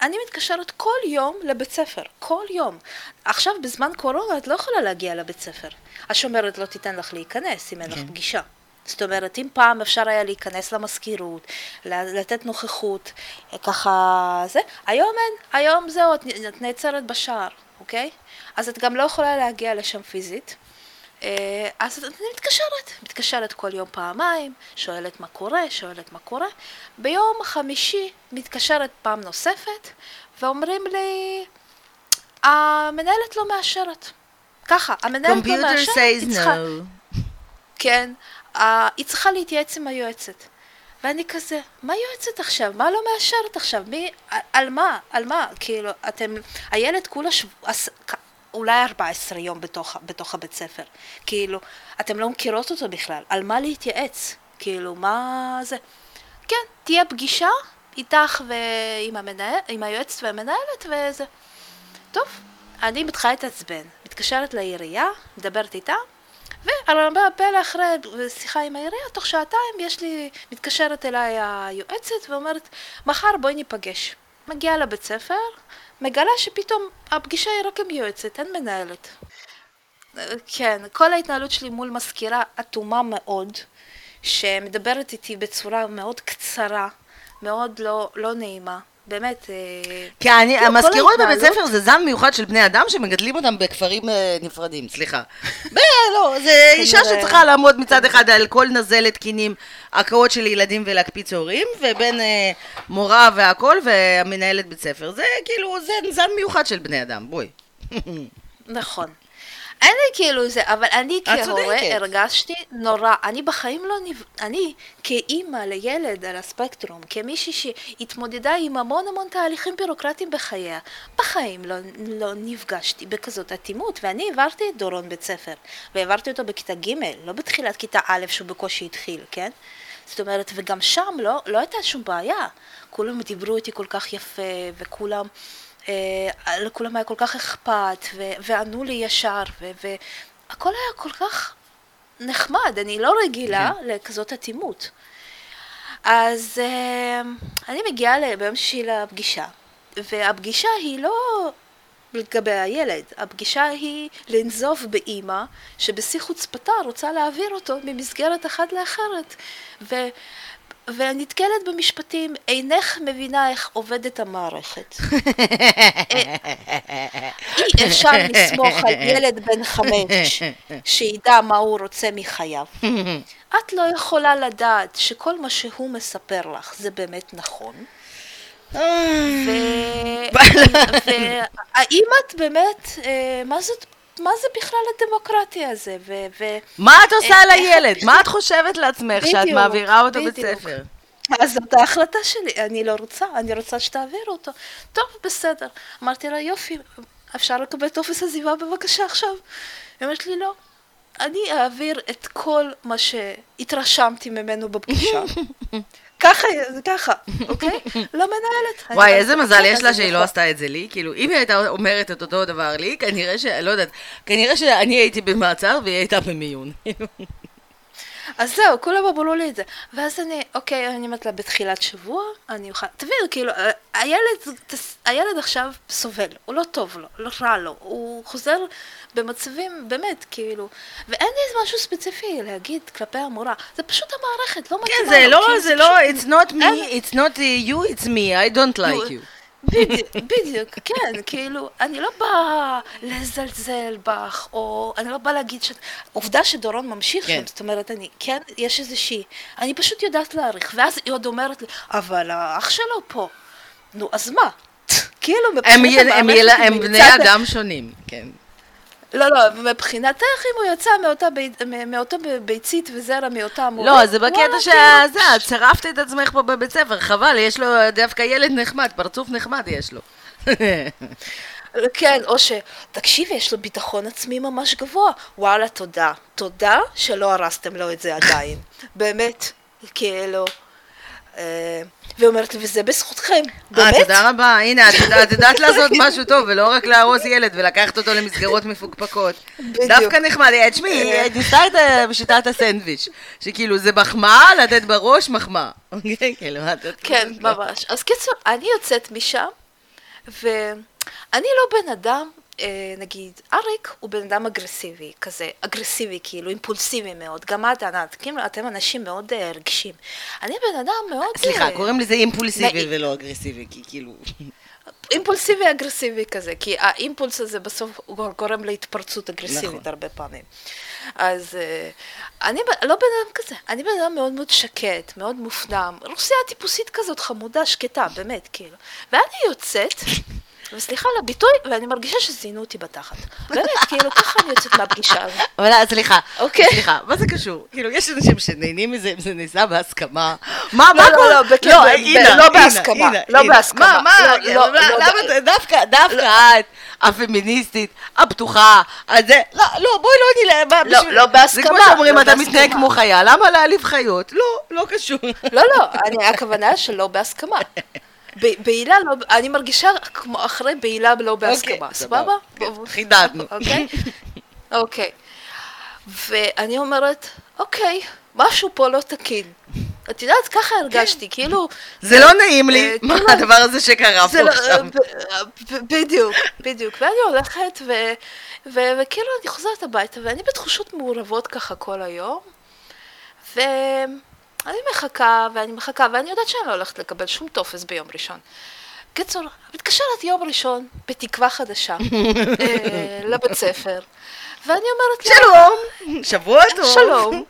אני מתקשרת כל יום לבית ספר, כל יום. עכשיו, בזמן קורונה, את לא יכולה להגיע לבית ספר. השומרת לא תיתן לך להיכנס אם אין לך פגישה. זאת אומרת, אם פעם אפשר היה להיכנס למזכירות, לתת נוכחות, אה, ככה זה, היום אין, היום זהו, את נעצרת בשער, אוקיי? אז את גם לא יכולה להגיע לשם פיזית. אה, אז אני מתקשרת, מתקשרת כל יום פעמיים, שואלת מה קורה, שואלת מה קורה. ביום חמישי מתקשרת פעם נוספת, ואומרים לי, המנהלת לא מאשרת. ככה, המנהלת לא מאשרת, היא צריכה- no. כן, אה, היא צריכה להתייעץ עם היועצת. ואני כזה, מה יועצת עכשיו? מה לא מאשרת עכשיו? מי, על, על מה? על מה? כאילו, אתם, הילד כולה שב... אולי 14 יום בתוך, בתוך הבית ספר. כאילו, אתם לא מכירות אותו בכלל. על מה להתייעץ? כאילו, מה זה? כן, תהיה פגישה איתך ועם המנהל, עם היועצת והמנהלת וזה. טוב, אני מתחילה להתעצבן, מתקשרת לעירייה, מדברת איתה, והרבה פלא אחרי שיחה עם העירייה, תוך שעתיים יש לי, מתקשרת אליי היועצת ואומרת, מחר בואי ניפגש. מגיעה לבית ספר, מגלה שפתאום הפגישה היא רק עם יועצת, אין מנהלת. כן, כל ההתנהלות שלי מול מזכירה אטומה מאוד, שמדברת איתי בצורה מאוד קצרה, מאוד לא, לא נעימה. באמת, אה, כי אני, כל המזכירות בבית ההתנהלות- ספר זה זן מיוחד של בני אדם שמגדלים אותם בכפרים אה, נפרדים, סליחה. ב- לא, זה אישה. שצריכה לעמוד מצד אחד על כל נזלת קינים, הקאות של ילדים ולהקפיץ הורים, ובין אה, מורה והכל והמנהלת בית ספר. זה כאילו, זה זן מיוחד של בני אדם, בואי. נכון. אין לי כאילו זה, אבל אני כהורה. הרגשתי נורא. אני בחיים לא נב... אני כאימא לילד על הספקטרום, כמישהי שהתמודדה עם המון המון תהליכים בירוקרטיים בחייה, בחיים לא, לא נפגשתי בכזאת אטימות, ואני העברתי את דורון בית ספר, והעברתי אותו בכיתה ג', לא בתחילת כיתה א' שהוא בקושי התחיל, כן? זאת אומרת, וגם שם לא, לא הייתה שום בעיה. כולם דיברו איתי כל כך יפה, וכולם... אה, לכולם היה כל כך אכפת, ו- וענו לי ישר, ו- והכל היה כל כך נחמד, אני לא רגילה לכזאת אטימות. אז אה, אני מגיעה ביום שישי לפגישה, והפגישה היא לא לגבי הילד, הפגישה היא לנזוף באימא שבשיא חוצפתה רוצה להעביר אותו ממסגרת אחת לאחרת. ו... ונתקלת במשפטים, אינך מבינה איך עובדת המערכת. אי אפשר לסמוך על ילד בן חמש שידע מה הוא רוצה מחייו. את לא יכולה לדעת שכל מה שהוא מספר לך זה באמת נכון. והאם את באמת, אה, מה זאת, מה זה בכלל הדמוקרטיה הזה? ו- ו- מה את עושה איך- לילד? איך- מה את חושבת לעצמך שאת בדיוק, מעבירה אותו בית. ספר? אז זאת ההחלטה שלי, אני לא רוצה, אני רוצה שתעביר אותו. טוב, בסדר. אמרתי לה, יופי, אפשר לקבל טופס עזיבה בבקשה עכשיו? היא אומרת לי, לא. אני אעביר את כל מה שהתרשמתי ממנו בפגישה. ככה, זה ככה, אוקיי? לא מנהלת. וואי, איזה מזל יש לה שהיא לא עשתה את זה לי. כאילו, אם היא הייתה אומרת את אותו דבר לי, כנראה ש... לא יודעת, כנראה שאני הייתי במעצר והיא הייתה במיון. אז זהו, כולם אמרו לי את זה. ואז אני, אוקיי, אני אומרת לה, בתחילת שבוע אני אוכל... תבין, כאילו, אה, הילד, הילד עכשיו סובל, הוא לא טוב לו, לא רע לו, הוא חוזר במצבים, באמת, כאילו, ואין לי משהו ספציפי להגיד כלפי המורה, זה פשוט המערכת, לא מתאימה. כן, זה לא, כאילו, זה לא, it's not me, it's not you, it's me, I don't like you. בדיוק, בדיוק, כן, כאילו, אני לא באה לזלזל בך, או אני לא באה להגיד ש... עובדה שדורון ממשיך כן. שם, זאת אומרת, אני, כן, יש איזושהי, אני פשוט יודעת להעריך, ואז היא עוד אומרת לי, אבל האח שלו פה, נו, אז מה? כאילו, מבחינת המערכת... הם בני אדם שונים, כן. לא, לא, מבחינתך אם הוא יצא מאותה, בי, מאותה ביצית וזרע מאותה מורה... לא, זה בקטע שזה, את שרפת את עצמך פה בבית ספר, חבל, יש לו דווקא ילד נחמד, פרצוף נחמד יש לו. כן, או ש... תקשיבי, יש לו ביטחון עצמי ממש גבוה. וואלה, תודה. תודה שלא הרסתם לו את זה עדיין. באמת, כאילו... אה, והיא אומרת לי, וזה בזכותכם, אה, באמת? אה, תודה רבה, הנה, את יודעת לעשות משהו טוב, ולא רק להרוס ילד ולקחת אותו למסגרות מפוקפקות. דווקא נחמד, אה, תשמעי, ניסה את בשיטת הסנדוויץ', שכאילו זה מחמאה, לתת בראש מחמאה. אוקיי, כאילו, כן, ממש. אז קיצור, אני יוצאת משם, ואני לא בן אדם נגיד, אריק הוא בן אדם אגרסיבי, כזה, אגרסיבי, כאילו, אימפולסיבי מאוד. גם את, ענת, כאילו, אתם אנשים מאוד uh, רגישים. אני בן אדם מאוד... סליחה, uh, קוראים לזה אימפולסיבי ולא אגרסיבי, כי כאילו... אימפולסיבי אגרסיבי כזה, כי האימפולס הזה בסוף גורם להתפרצות אגרסיבית נכון. הרבה פעמים. אז אני לא בן אדם כזה, אני בן אדם מאוד מאוד שקט, מאוד מופנם, רוסיה טיפוסית כזאת חמודה, שקטה, באמת, כאילו. ואני יוצאת... וסליחה על הביטוי, ואני מרגישה שזיינו אותי בתחת. באמת, כאילו, ככה אני יוצאת מהפגישה הזאת. אבל אה, סליחה, אוקיי. סליחה, מה זה קשור? כאילו, יש אנשים שנהנים מזה אם זה נעשה בהסכמה. מה, מה לא, לא, לא, לא בהסכמה, לא בהסכמה. מה, מה, למה דווקא, דווקא את, הפמיניסטית, הפתוחה, הזה, לא, לא, בואי לא לא, לא בהסכמה. זה כמו שאומרים, אתה מתנהג כמו חיה, למה להעליב חיות? לא, לא קשור. לא, לא, הכוונה שלא בהסכמה. בעילה לא, אני מרגישה כמו אחרי בעילה לא אוקיי, בהסכמה, סבבה? חידדנו. אוקיי? אוקיי. ואני אומרת, אוקיי, משהו פה לא תקין. את יודעת, ככה הרגשתי, כאילו... זה לא נעים לי, אה, מה כאילו, הדבר הזה שקרה פה לא- עכשיו? בדיוק, בדיוק. ואני הולכת, וכאילו אני חוזרת הביתה, ואני בתחושות מעורבות ככה כל היום, ו... אני מחכה, ואני מחכה, ואני יודעת שאני לא הולכת לקבל שום טופס ביום ראשון. קיצור, מתקשרת יום ראשון, בתקווה חדשה, אה, לבית ספר, ואני אומרת לה... שלום, שבוע טוב. שלום,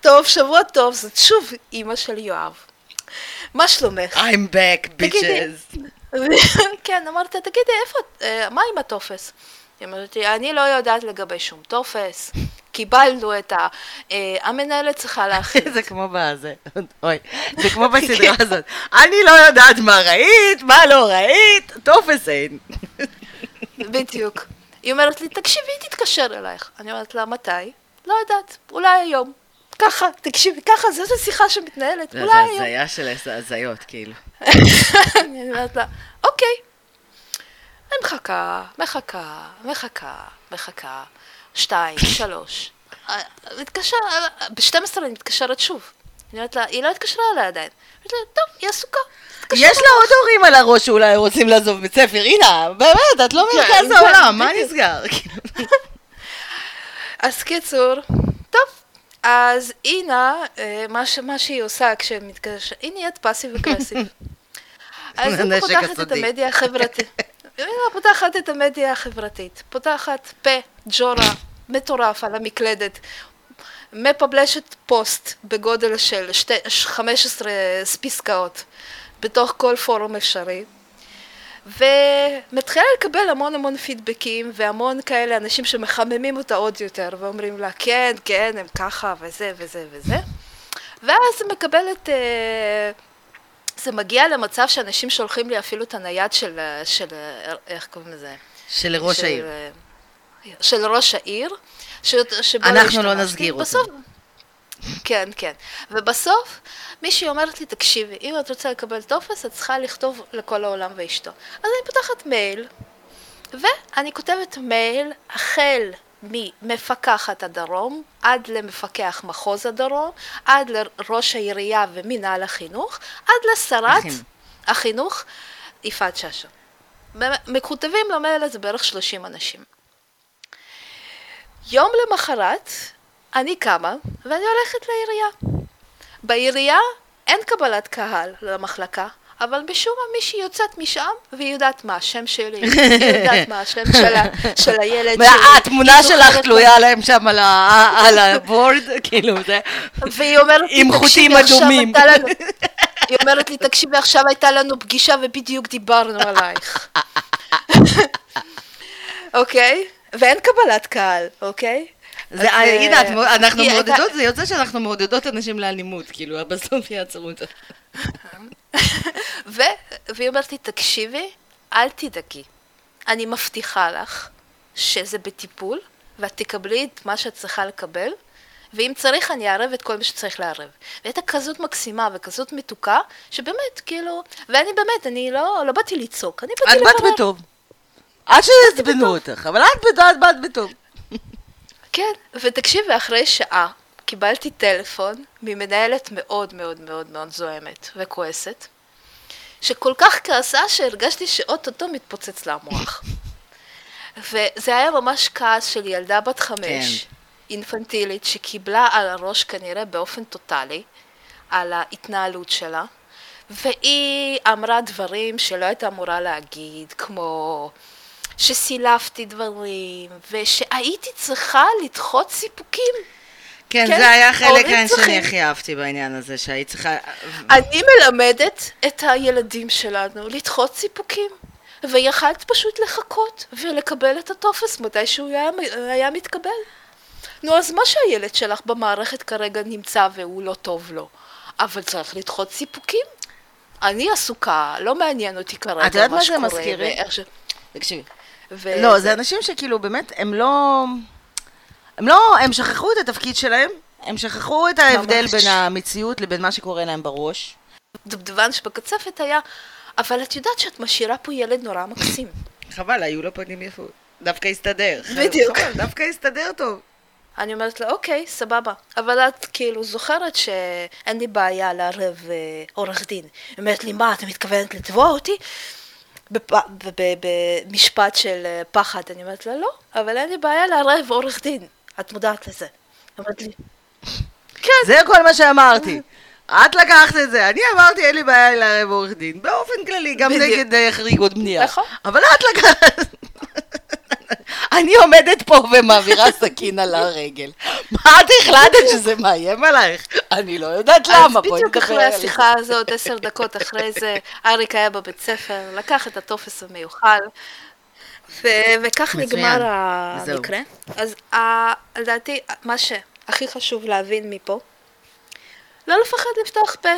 טוב, שבוע טוב, זאת שוב אימא של יואב. מה שלומך? I'm back, bitches. כן, אמרתי, תגידי, איפה, אה, מה עם הטופס? היא אומרת לי, אני לא יודעת לגבי שום טופס, קיבלנו את ה... אה, המנהלת צריכה להכין. זה כמו בזה, אוי, זה כמו בסדרה הזאת. אני לא יודעת מה ראית, מה לא ראית, טופס אין. בדיוק. היא אומרת לי, תקשיבי, תתקשר אלייך. אני אומרת לה, מתי? לא יודעת, אולי היום. ככה, תקשיבי, ככה, זאת השיחה שמתנהלת, אולי היום. זה הזיה של הזיות, כאילו. אני אומרת לה, אוקיי. אני מחכה, מחכה, מחכה, מחכה. שתיים, שלוש. מתקשר, ב-12 אני מתקשרת שוב. אני אומרת לה, היא לא התקשרה אליי עדיין. אומרת לה, טוב, היא עסוקה. יש לה עוד הורים על הראש שאולי רוצים לעזוב בית ספר, הנה, באמת, את לא כן, מרכז כן, העולם, מה נסגר? אז קיצור, טוב, אז אינה, אה, מה שהיא עושה כשמתקשרת, היא נהיית פאסיב אגרסיב. אז היא פותחת את המדיה החברתית. היא פותחת את המדיה החברתית, פותחת פה, ג'ורה, מטורף על המקלדת, מפבלשת פוסט בגודל של שתי, 15 פסקאות בתוך כל פורום אפשרי ומתחילה לקבל המון המון פידבקים והמון כאלה אנשים שמחממים אותה עוד יותר ואומרים לה כן, כן, הם ככה וזה וזה וזה. ואז היא מקבלת אה, זה מגיע למצב שאנשים שולחים לי אפילו את הנייד של, של איך קוראים לזה? של ראש של, העיר. של ראש העיר. ש, שבו אנחנו לא. נסגיר אותו. בסוף, כן, כן. ובסוף מישהי אומרת לי, תקשיבי, אם את רוצה לקבל טופס, את צריכה לכתוב לכל העולם ואשתו. אז אני פותחת מייל, ואני כותבת מייל החל ממפקחת הדרום עד למפקח מחוז הדרום, עד לראש העירייה ומינהל החינוך, עד לשרת החינוך. החינוך יפעת שאשא. מקוטבים למייל הזה בערך 30 אנשים. יום למחרת אני קמה ואני הולכת לעירייה. בעירייה אין קבלת קהל למחלקה, אבל משום מה מישהי יוצאת משם והיא יודעת מה השם שלי, היא יודעת מה השם של, ה- של הילד שלי. התמונה שלך תלויה להם שם על הבורד, כאילו זה. והיא אומרת לי, "תקשיבי, עכשיו אדומים." הייתה לנו-" היא אומרת לי, תקשיבי, עכשיו הייתה לנו פגישה ובדיוק דיברנו עלייך. אוקיי? ואין קבלת קהל, אוקיי? זה, אז, אה, הנה, את מ- אנחנו מעודדות, זה יוצא שאנחנו מעודדות אנשים לאלימות, כאילו, בסוף יעצרו אותה. ו... והיא אומרת לי, תקשיבי, אל תדאגי. אני מבטיחה לך שזה בטיפול, ואת תקבלי את מה שאת צריכה לקבל, ואם צריך אני אערב את כל מי שצריך לערב. והייתה כזאת מקסימה וכזאת מתוקה, שבאמת, כאילו, ואני באמת, אני לא, לא באתי לצעוק, אני באתי את לברר. באת בטוב. עד שעצבנו אותך, אבל את באת- את באת בטוב. כן, ותקשיבי, אחרי שעה קיבלתי טלפון ממנהלת מאוד מאוד מאוד מאוד זועמת וכועסת, שכל כך כעסה שהרגשתי שאו-טו-טו מתפוצץ לה המוח. וזה היה ממש כעס של ילדה בת חמש, כן. אינפנטילית, שקיבלה על הראש כנראה באופן טוטאלי, על ההתנהלות שלה, והיא אמרה דברים שלא הייתה אמורה להגיד, כמו שסילפתי דברים, ושהייתי צריכה לדחות סיפוקים. כן, כן, זה היה חלק שאני צריכים. הכי אהבתי בעניין הזה, שהיית צריכה... אני מלמדת את הילדים שלנו לדחות סיפוקים, ויכלת פשוט לחכות ולקבל את הטופס מתי שהוא היה, היה מתקבל. נו, אז מה שהילד שלך במערכת כרגע נמצא והוא לא טוב לו, אבל צריך לדחות סיפוקים. אני עסוקה, לא מעניין אותי כרגע את יודעת מה מה זה שקורה. מזכיר לי? ש... תקשיבי. ו- לא, זה אנשים שכאילו באמת, הם לא... הם לא, הם שכחו את התפקיד שלהם, הם שכחו את ההבדל ממש. בין המציאות לבין מה שקורה להם בראש. דובדבן שבקצפת היה, אבל את יודעת שאת משאירה פה ילד נורא מקסים. חבל, היו לו פנים יפות. דווקא הסתדר. בדיוק. חבל, דווקא הסתדר טוב. אני אומרת לה, אוקיי, סבבה. אבל את כאילו זוכרת שאין לי בעיה לערב אה, עורך דין. היא אומרת לי, מה, את מתכוונת לתבוע אותי? בפ- ב- ב- במשפט של אה, פחד. אני אומרת לה, לא, אבל אין לי בעיה לערב עורך דין. את מודעת לזה. היא אומרת לי, כן, זה כל מה שאמרתי. את לקחת את זה, אני אמרתי אין לי בעיה לערב עורך דין, באופן כללי, גם בדיוק. נגד אה, חריגות בנייה. נכון. אבל את לקחת... אני עומדת פה ומעבירה סכין על הרגל. מה את החלטת שזה מאיים עלייך? אני לא יודעת למה, בואי בדיוק נדבר אחרי על זה. השיחה הזאת, עשר דקות אחרי זה, אריק היה בבית ספר, לקח את הטופס המיוחל, ו- וכך מצוין. נגמר זהו. המקרה. אז ה- לדעתי, מה שהכי חשוב להבין מפה, לא לפחד לפתוח פה.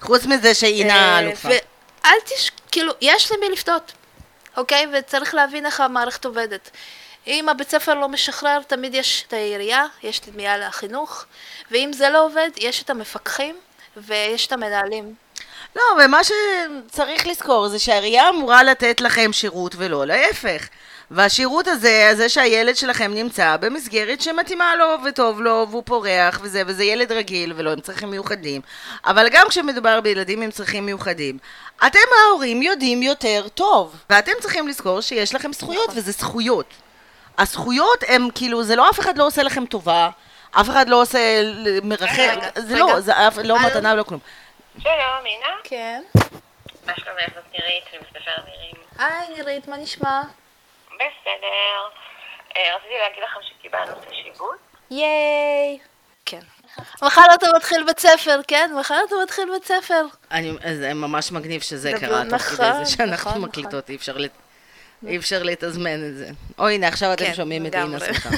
חוץ מזה שהינה אה, האלופה. ואל תש... כאילו, יש למי לפתות, אוקיי? וצריך להבין איך המערכת עובדת. אם הבית ספר לא משחרר, תמיד יש את העירייה, יש את מינהל החינוך, ואם זה לא עובד, יש את המפקחים ויש את המנהלים. לא, ומה שצריך לזכור זה שהעירייה אמורה לתת לכם שירות ולא להפך. והשירות הזה, זה שהילד שלכם נמצא במסגרת שמתאימה לו וטוב לו והוא פורח וזה, וזה ילד רגיל ולא עם צרכים מיוחדים. אבל גם כשמדובר בילדים עם צרכים מיוחדים, אתם ההורים יודעים יותר טוב. ואתם צריכים לזכור שיש לכם זכויות, וזה זכויות. הזכויות הם כאילו, זה לא אף אחד לא עושה לכם טובה, אף אחד לא עושה מרחק, זה רגע. לא, זה אף- לא? מתנה ולא כלום. שלום, אינה. כן. מה שלומך? זאת נירית, אני מספר נירים. היי נירית, מה נשמע? בסדר. אה, רציתי להגיד לכם שקיבלנו את השיבוץ. ייי. כן. מחר אתה מתחיל בית ספר, כן? מחר אתה מתחיל בית ספר. אני, זה ממש מגניב שזה נכון, קרה תוך כדי נכון, זה שאנחנו נכון, מקליטות, אי אפשר, לת... אי אפשר לתזמן את זה. או הנה, עכשיו אתם כן, שומעים את אינה. שמחה.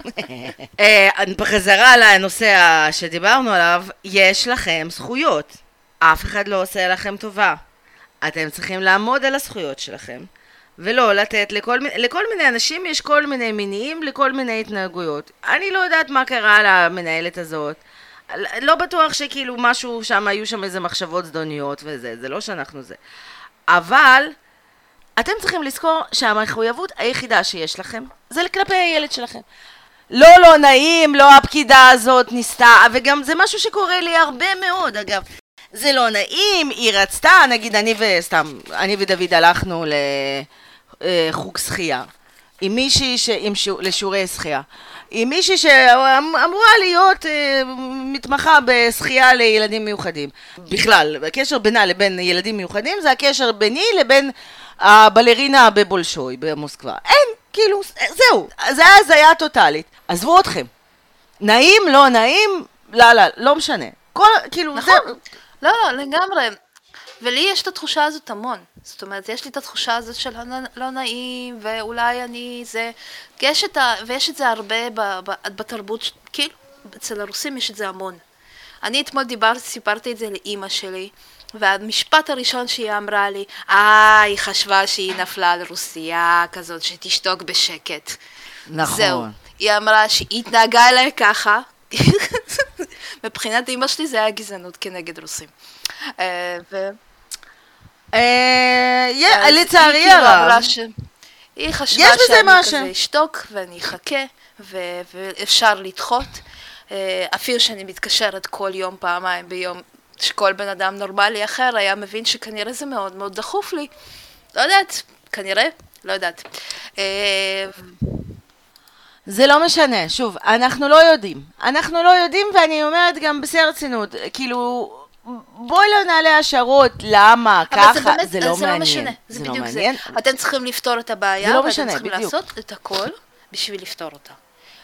אה, בחזרה לנושא שדיברנו עליו, יש לכם זכויות. אף אחד לא עושה לכם טובה. אתם צריכים לעמוד על הזכויות שלכם, ולא לתת לכל, לכל מיני אנשים יש כל מיני מניעים לכל מיני התנהגויות. אני לא יודעת מה קרה למנהלת הזאת. לא בטוח שכאילו משהו שם, היו שם איזה מחשבות זדוניות וזה, זה לא שאנחנו זה. אבל אתם צריכים לזכור שהמחויבות היחידה שיש לכם זה כלפי הילד שלכם. לא, לא נעים, לא הפקידה הזאת ניסתה, וגם זה משהו שקורה לי הרבה מאוד, אגב. זה לא נעים, היא רצתה, נגיד אני וסתם, אני ודוד הלכנו לחוג שחייה. עם מישהי ש... עם שיעור... לשיעורי שחייה. עם מישהי שאמורה להיות אה, מתמחה בשחייה לילדים מיוחדים. בכלל, הקשר בינה לבין ילדים מיוחדים זה הקשר ביני לבין הבלרינה בבולשוי במוסקבה. אין, כאילו, זהו, זה היה הזיה טוטאלית. עזבו אתכם. נעים, לא נעים, לא, לא, לא משנה. כל, כאילו, נכון. זה... לא, לא, לגמרי. ולי יש את התחושה הזאת המון. זאת אומרת, יש לי את התחושה הזאת של לא, לא נעים, ואולי אני זה... יש את ה... ויש את זה הרבה ב, ב, בתרבות, כאילו, אצל הרוסים יש את זה המון. אני אתמול דיברתי, סיפרתי את זה לאימא שלי, והמשפט הראשון שהיא אמרה לי, אה, היא חשבה שהיא נפלה על רוסייה כזאת, שתשתוק בשקט. נכון. זהו. היא אמרה שהיא התנהגה אליי ככה. מבחינת אימא שלי זה היה גזענות כנגד רוסים. אה, ו... אה, לצערי כאילו הרב. היא חשבה שאני. כזה אשתוק ואני אחכה ואפשר לדחות. אה, אפילו שאני מתקשרת כל יום, פעמיים ביום, שכל בן אדם נורמלי אחר היה מבין שכנראה זה מאוד מאוד דחוף לי. לא יודעת, כנראה, לא יודעת. אה, זה לא משנה, שוב, אנחנו לא יודעים. אנחנו לא יודעים, ואני אומרת גם בשיא הרצינות, כאילו, בואי לא נעלה השערות, למה, ככה, זה באמת, זה לא זה מעניין. לא משנה, זה, לא בדיוק מעניין. זה. אתם צריכים לפתור את הבעיה, זה לא ואתם משנה, צריכים בדיוק. לעשות את הכל בשביל לפתור אותה.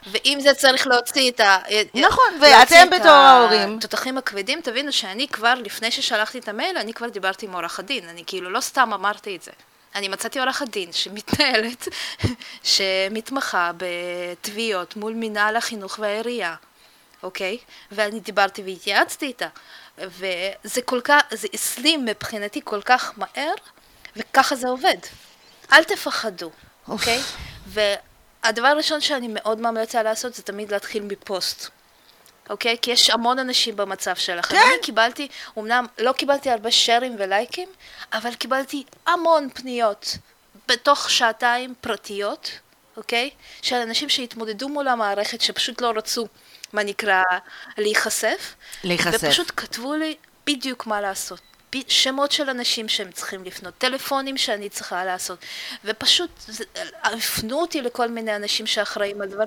ואם זה צריך להוציא את ה... נכון, להוציא ואתם את בתור ההורים. התותחים הכבדים, תבינו שאני כבר, לפני ששלחתי את המייל, אני כבר דיברתי עם עורך הדין, אני כאילו לא סתם אמרתי את זה. אני מצאתי עורכת דין שמתנהלת, שמתמחה בתביעות מול מינהל החינוך והעירייה, אוקיי? ואני דיברתי והתייעצתי איתה. וזה כל כך, זה הסלים מבחינתי כל כך מהר, וככה זה עובד. אל תפחדו, אוקיי? והדבר הראשון שאני מאוד ממליצה לעשות זה תמיד להתחיל מפוסט. אוקיי? כי יש המון אנשים במצב שלכם. כן. אני קיבלתי, אמנם לא קיבלתי הרבה שרים ולייקים, אבל קיבלתי המון פניות בתוך שעתיים פרטיות, אוקיי? של אנשים שהתמודדו מול המערכת, שפשוט לא רצו, מה נקרא, להיחשף. להיחשף. ופשוט כתבו לי בדיוק מה לעשות. שמות של אנשים שהם צריכים לפנות, טלפונים שאני צריכה לעשות, ופשוט הפנו אותי לכל מיני אנשים שאחראים על דבר.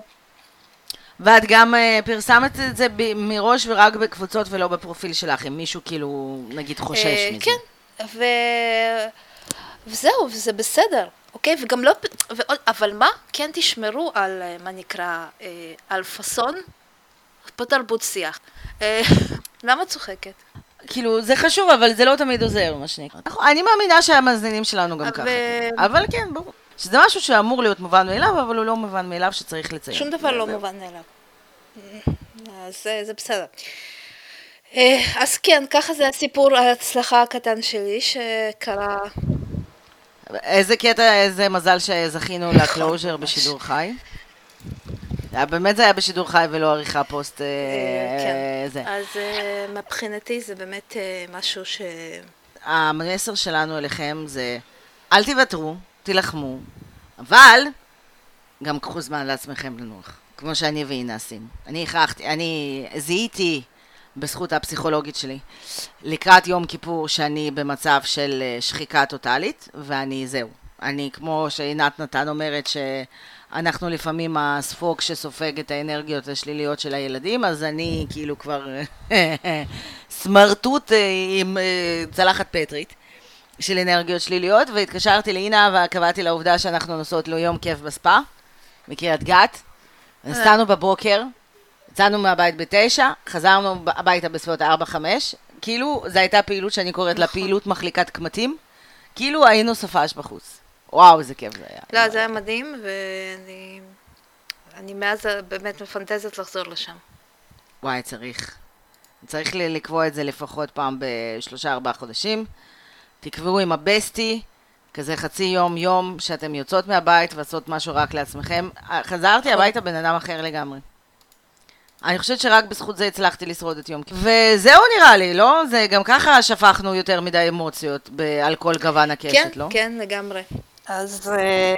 ואת גם אה, פרסמת את זה מראש ורק בקבוצות ולא בפרופיל שלך, אם מישהו כאילו, נגיד, חושש אה, מזה. כן, ו... וזהו, וזה בסדר, אוקיי? וגם לא... ועוד... אבל מה? כן תשמרו על, אה, מה נקרא, אה, על פאסון בתרבות שיח. אה, למה צוחקת? כאילו, זה חשוב, אבל זה לא תמיד עוזר, מה שנקרא. אני מאמינה שהמאזינים שלנו גם ככה. אבל כן, ברור. שזה משהו שאמור להיות מובן מאליו, אבל הוא לא מובן מאליו שצריך לציין. שום דבר לא מובן מאליו. אז זה, זה בסדר. אה, אז כן, ככה זה הסיפור ההצלחה הקטן שלי שקרה. איזה קטע, איזה מזל שזכינו לקלוז'ר בשידור חי. היה- באמת זה היה בשידור חי ולא עריכה פוסט אה, כן. זה. אז אה, מבחינתי זה באמת אה, משהו ש... המסר שלנו אליכם זה, אל תוותרו, תילחמו, אבל גם קחו זמן לעצמכם לנוח, כמו שאני והיא עשינו. אני הכרחתי, אני זיהיתי בזכות הפסיכולוגית שלי לקראת יום כיפור שאני במצב של אה, שחיקה טוטאלית, ואני זהו. אני, כמו שעינת נתן אומרת, שאנחנו לפעמים הספוג שסופג את האנרגיות השליליות של הילדים, אז אני כאילו כבר סמרטוט אה, עם אה, צלחת פטרית. של אנרגיות שליליות, והתקשרתי לאינה וקבעתי לעובדה שאנחנו נוסעות לו יום כיף בספא, מקריית גת. נסענו בבוקר, יצאנו מהבית בתשע, חזרנו הביתה בסביבות ארבע-חמש, כאילו זו הייתה פעילות שאני קוראת לה פעילות מחליקת קמטים, כאילו היינו סופש בחוץ. וואו, איזה כיף זה היה. לא, זה היה מדהים, ואני אני מאז באמת מפנטזת לחזור לשם. וואי, צריך. צריך לקבוע את זה לפחות פעם בשלושה ארבעה חודשים. תקבעו עם הבסטי, כזה חצי יום, יום, שאתם יוצאות מהבית ועושות משהו רק לעצמכם. חזרתי הביתה בן אדם אחר לגמרי. אני חושבת שרק בזכות זה הצלחתי לשרוד את יום כיפור. וזהו נראה לי, לא? זה גם ככה שפכנו יותר מדי אמוציות ב- על כל גוון הקשת, כן, לא? כן, לגמרי. אז אה,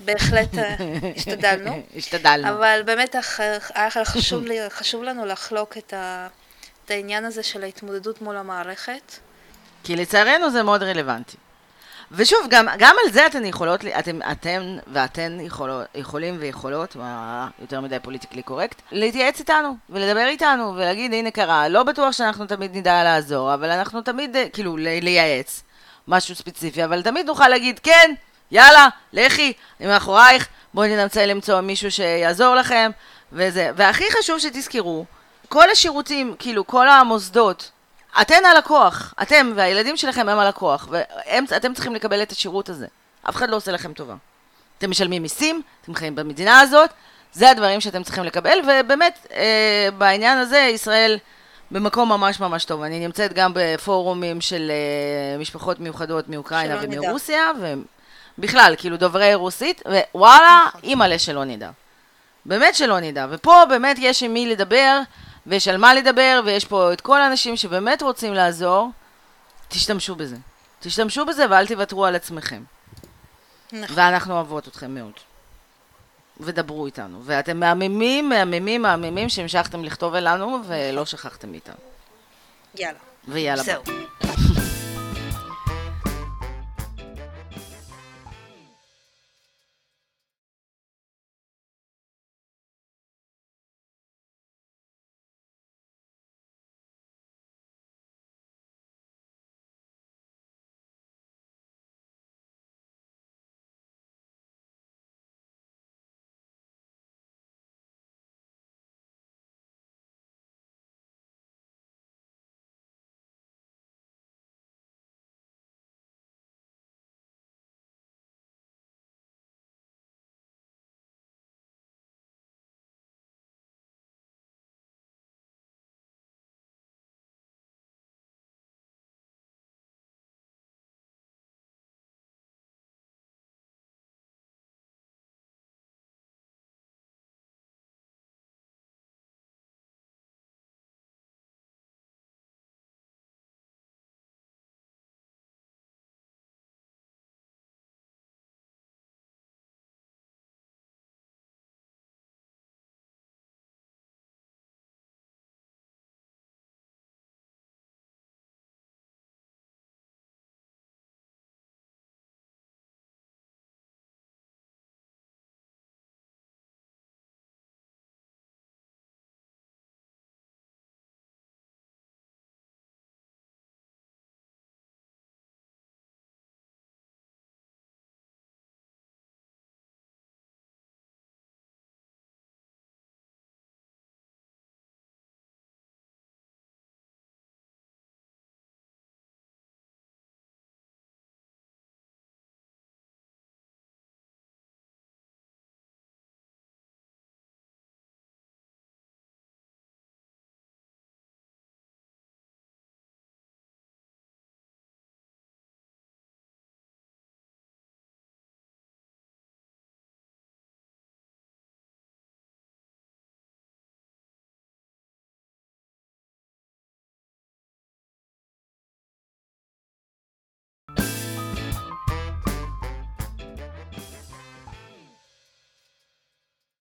בהחלט אה, השתדלנו. השתדלנו. אבל באמת היה חשוב, לי, חשוב לנו לחלוק את, ה, את העניין הזה של ההתמודדות מול המערכת. כי לצערנו זה מאוד רלוונטי. ושוב, גם, גם על זה אתן יכולות, אתם, אתם ואתן יכולו, יכולים ויכולות, מה יותר מדי פוליטיקלי קורקט, להתייעץ איתנו ולדבר איתנו ולהגיד, הנה קרה, לא בטוח שאנחנו תמיד נדע לעזור, אבל אנחנו תמיד, אה, כאילו, לייעץ משהו ספציפי, אבל תמיד נוכל להגיד, כן, יאללה, לכי, אני מאחורייך, בואי ננסה למצוא מישהו שיעזור לכם, וזה. והכי חשוב שתזכרו, כל השירותים, כאילו, כל המוסדות, אתן הלקוח, אתם והילדים שלכם הם הלקוח, ואתם צריכים לקבל את השירות הזה. אף אחד לא עושה לכם טובה. אתם משלמים מיסים, אתם חיים במדינה הזאת, זה הדברים שאתם צריכים לקבל, ובאמת, אה, בעניין הזה ישראל במקום ממש ממש טוב. אני נמצאת גם בפורומים של אה, משפחות מיוחדות מאוקראינה. ומרוסיה, ובכלל, כאילו דוברי רוסית, ווואלה, נכון. אימא'לה שלא נדע. באמת שלא נדע. ופה באמת יש עם מי לדבר, ויש על מה לדבר, ויש פה את כל האנשים שבאמת רוצים לעזור. תשתמשו בזה. תשתמשו בזה ואל תוותרו על עצמכם. נכון. ואנחנו אוהבות אתכם מאוד. ודברו איתנו. ואתם מהממים, מהממים, מהממים שהמשכתם לכתוב אלינו ולא שכחתם מאיתנו. יאללה. ויאללה ביי. זהו.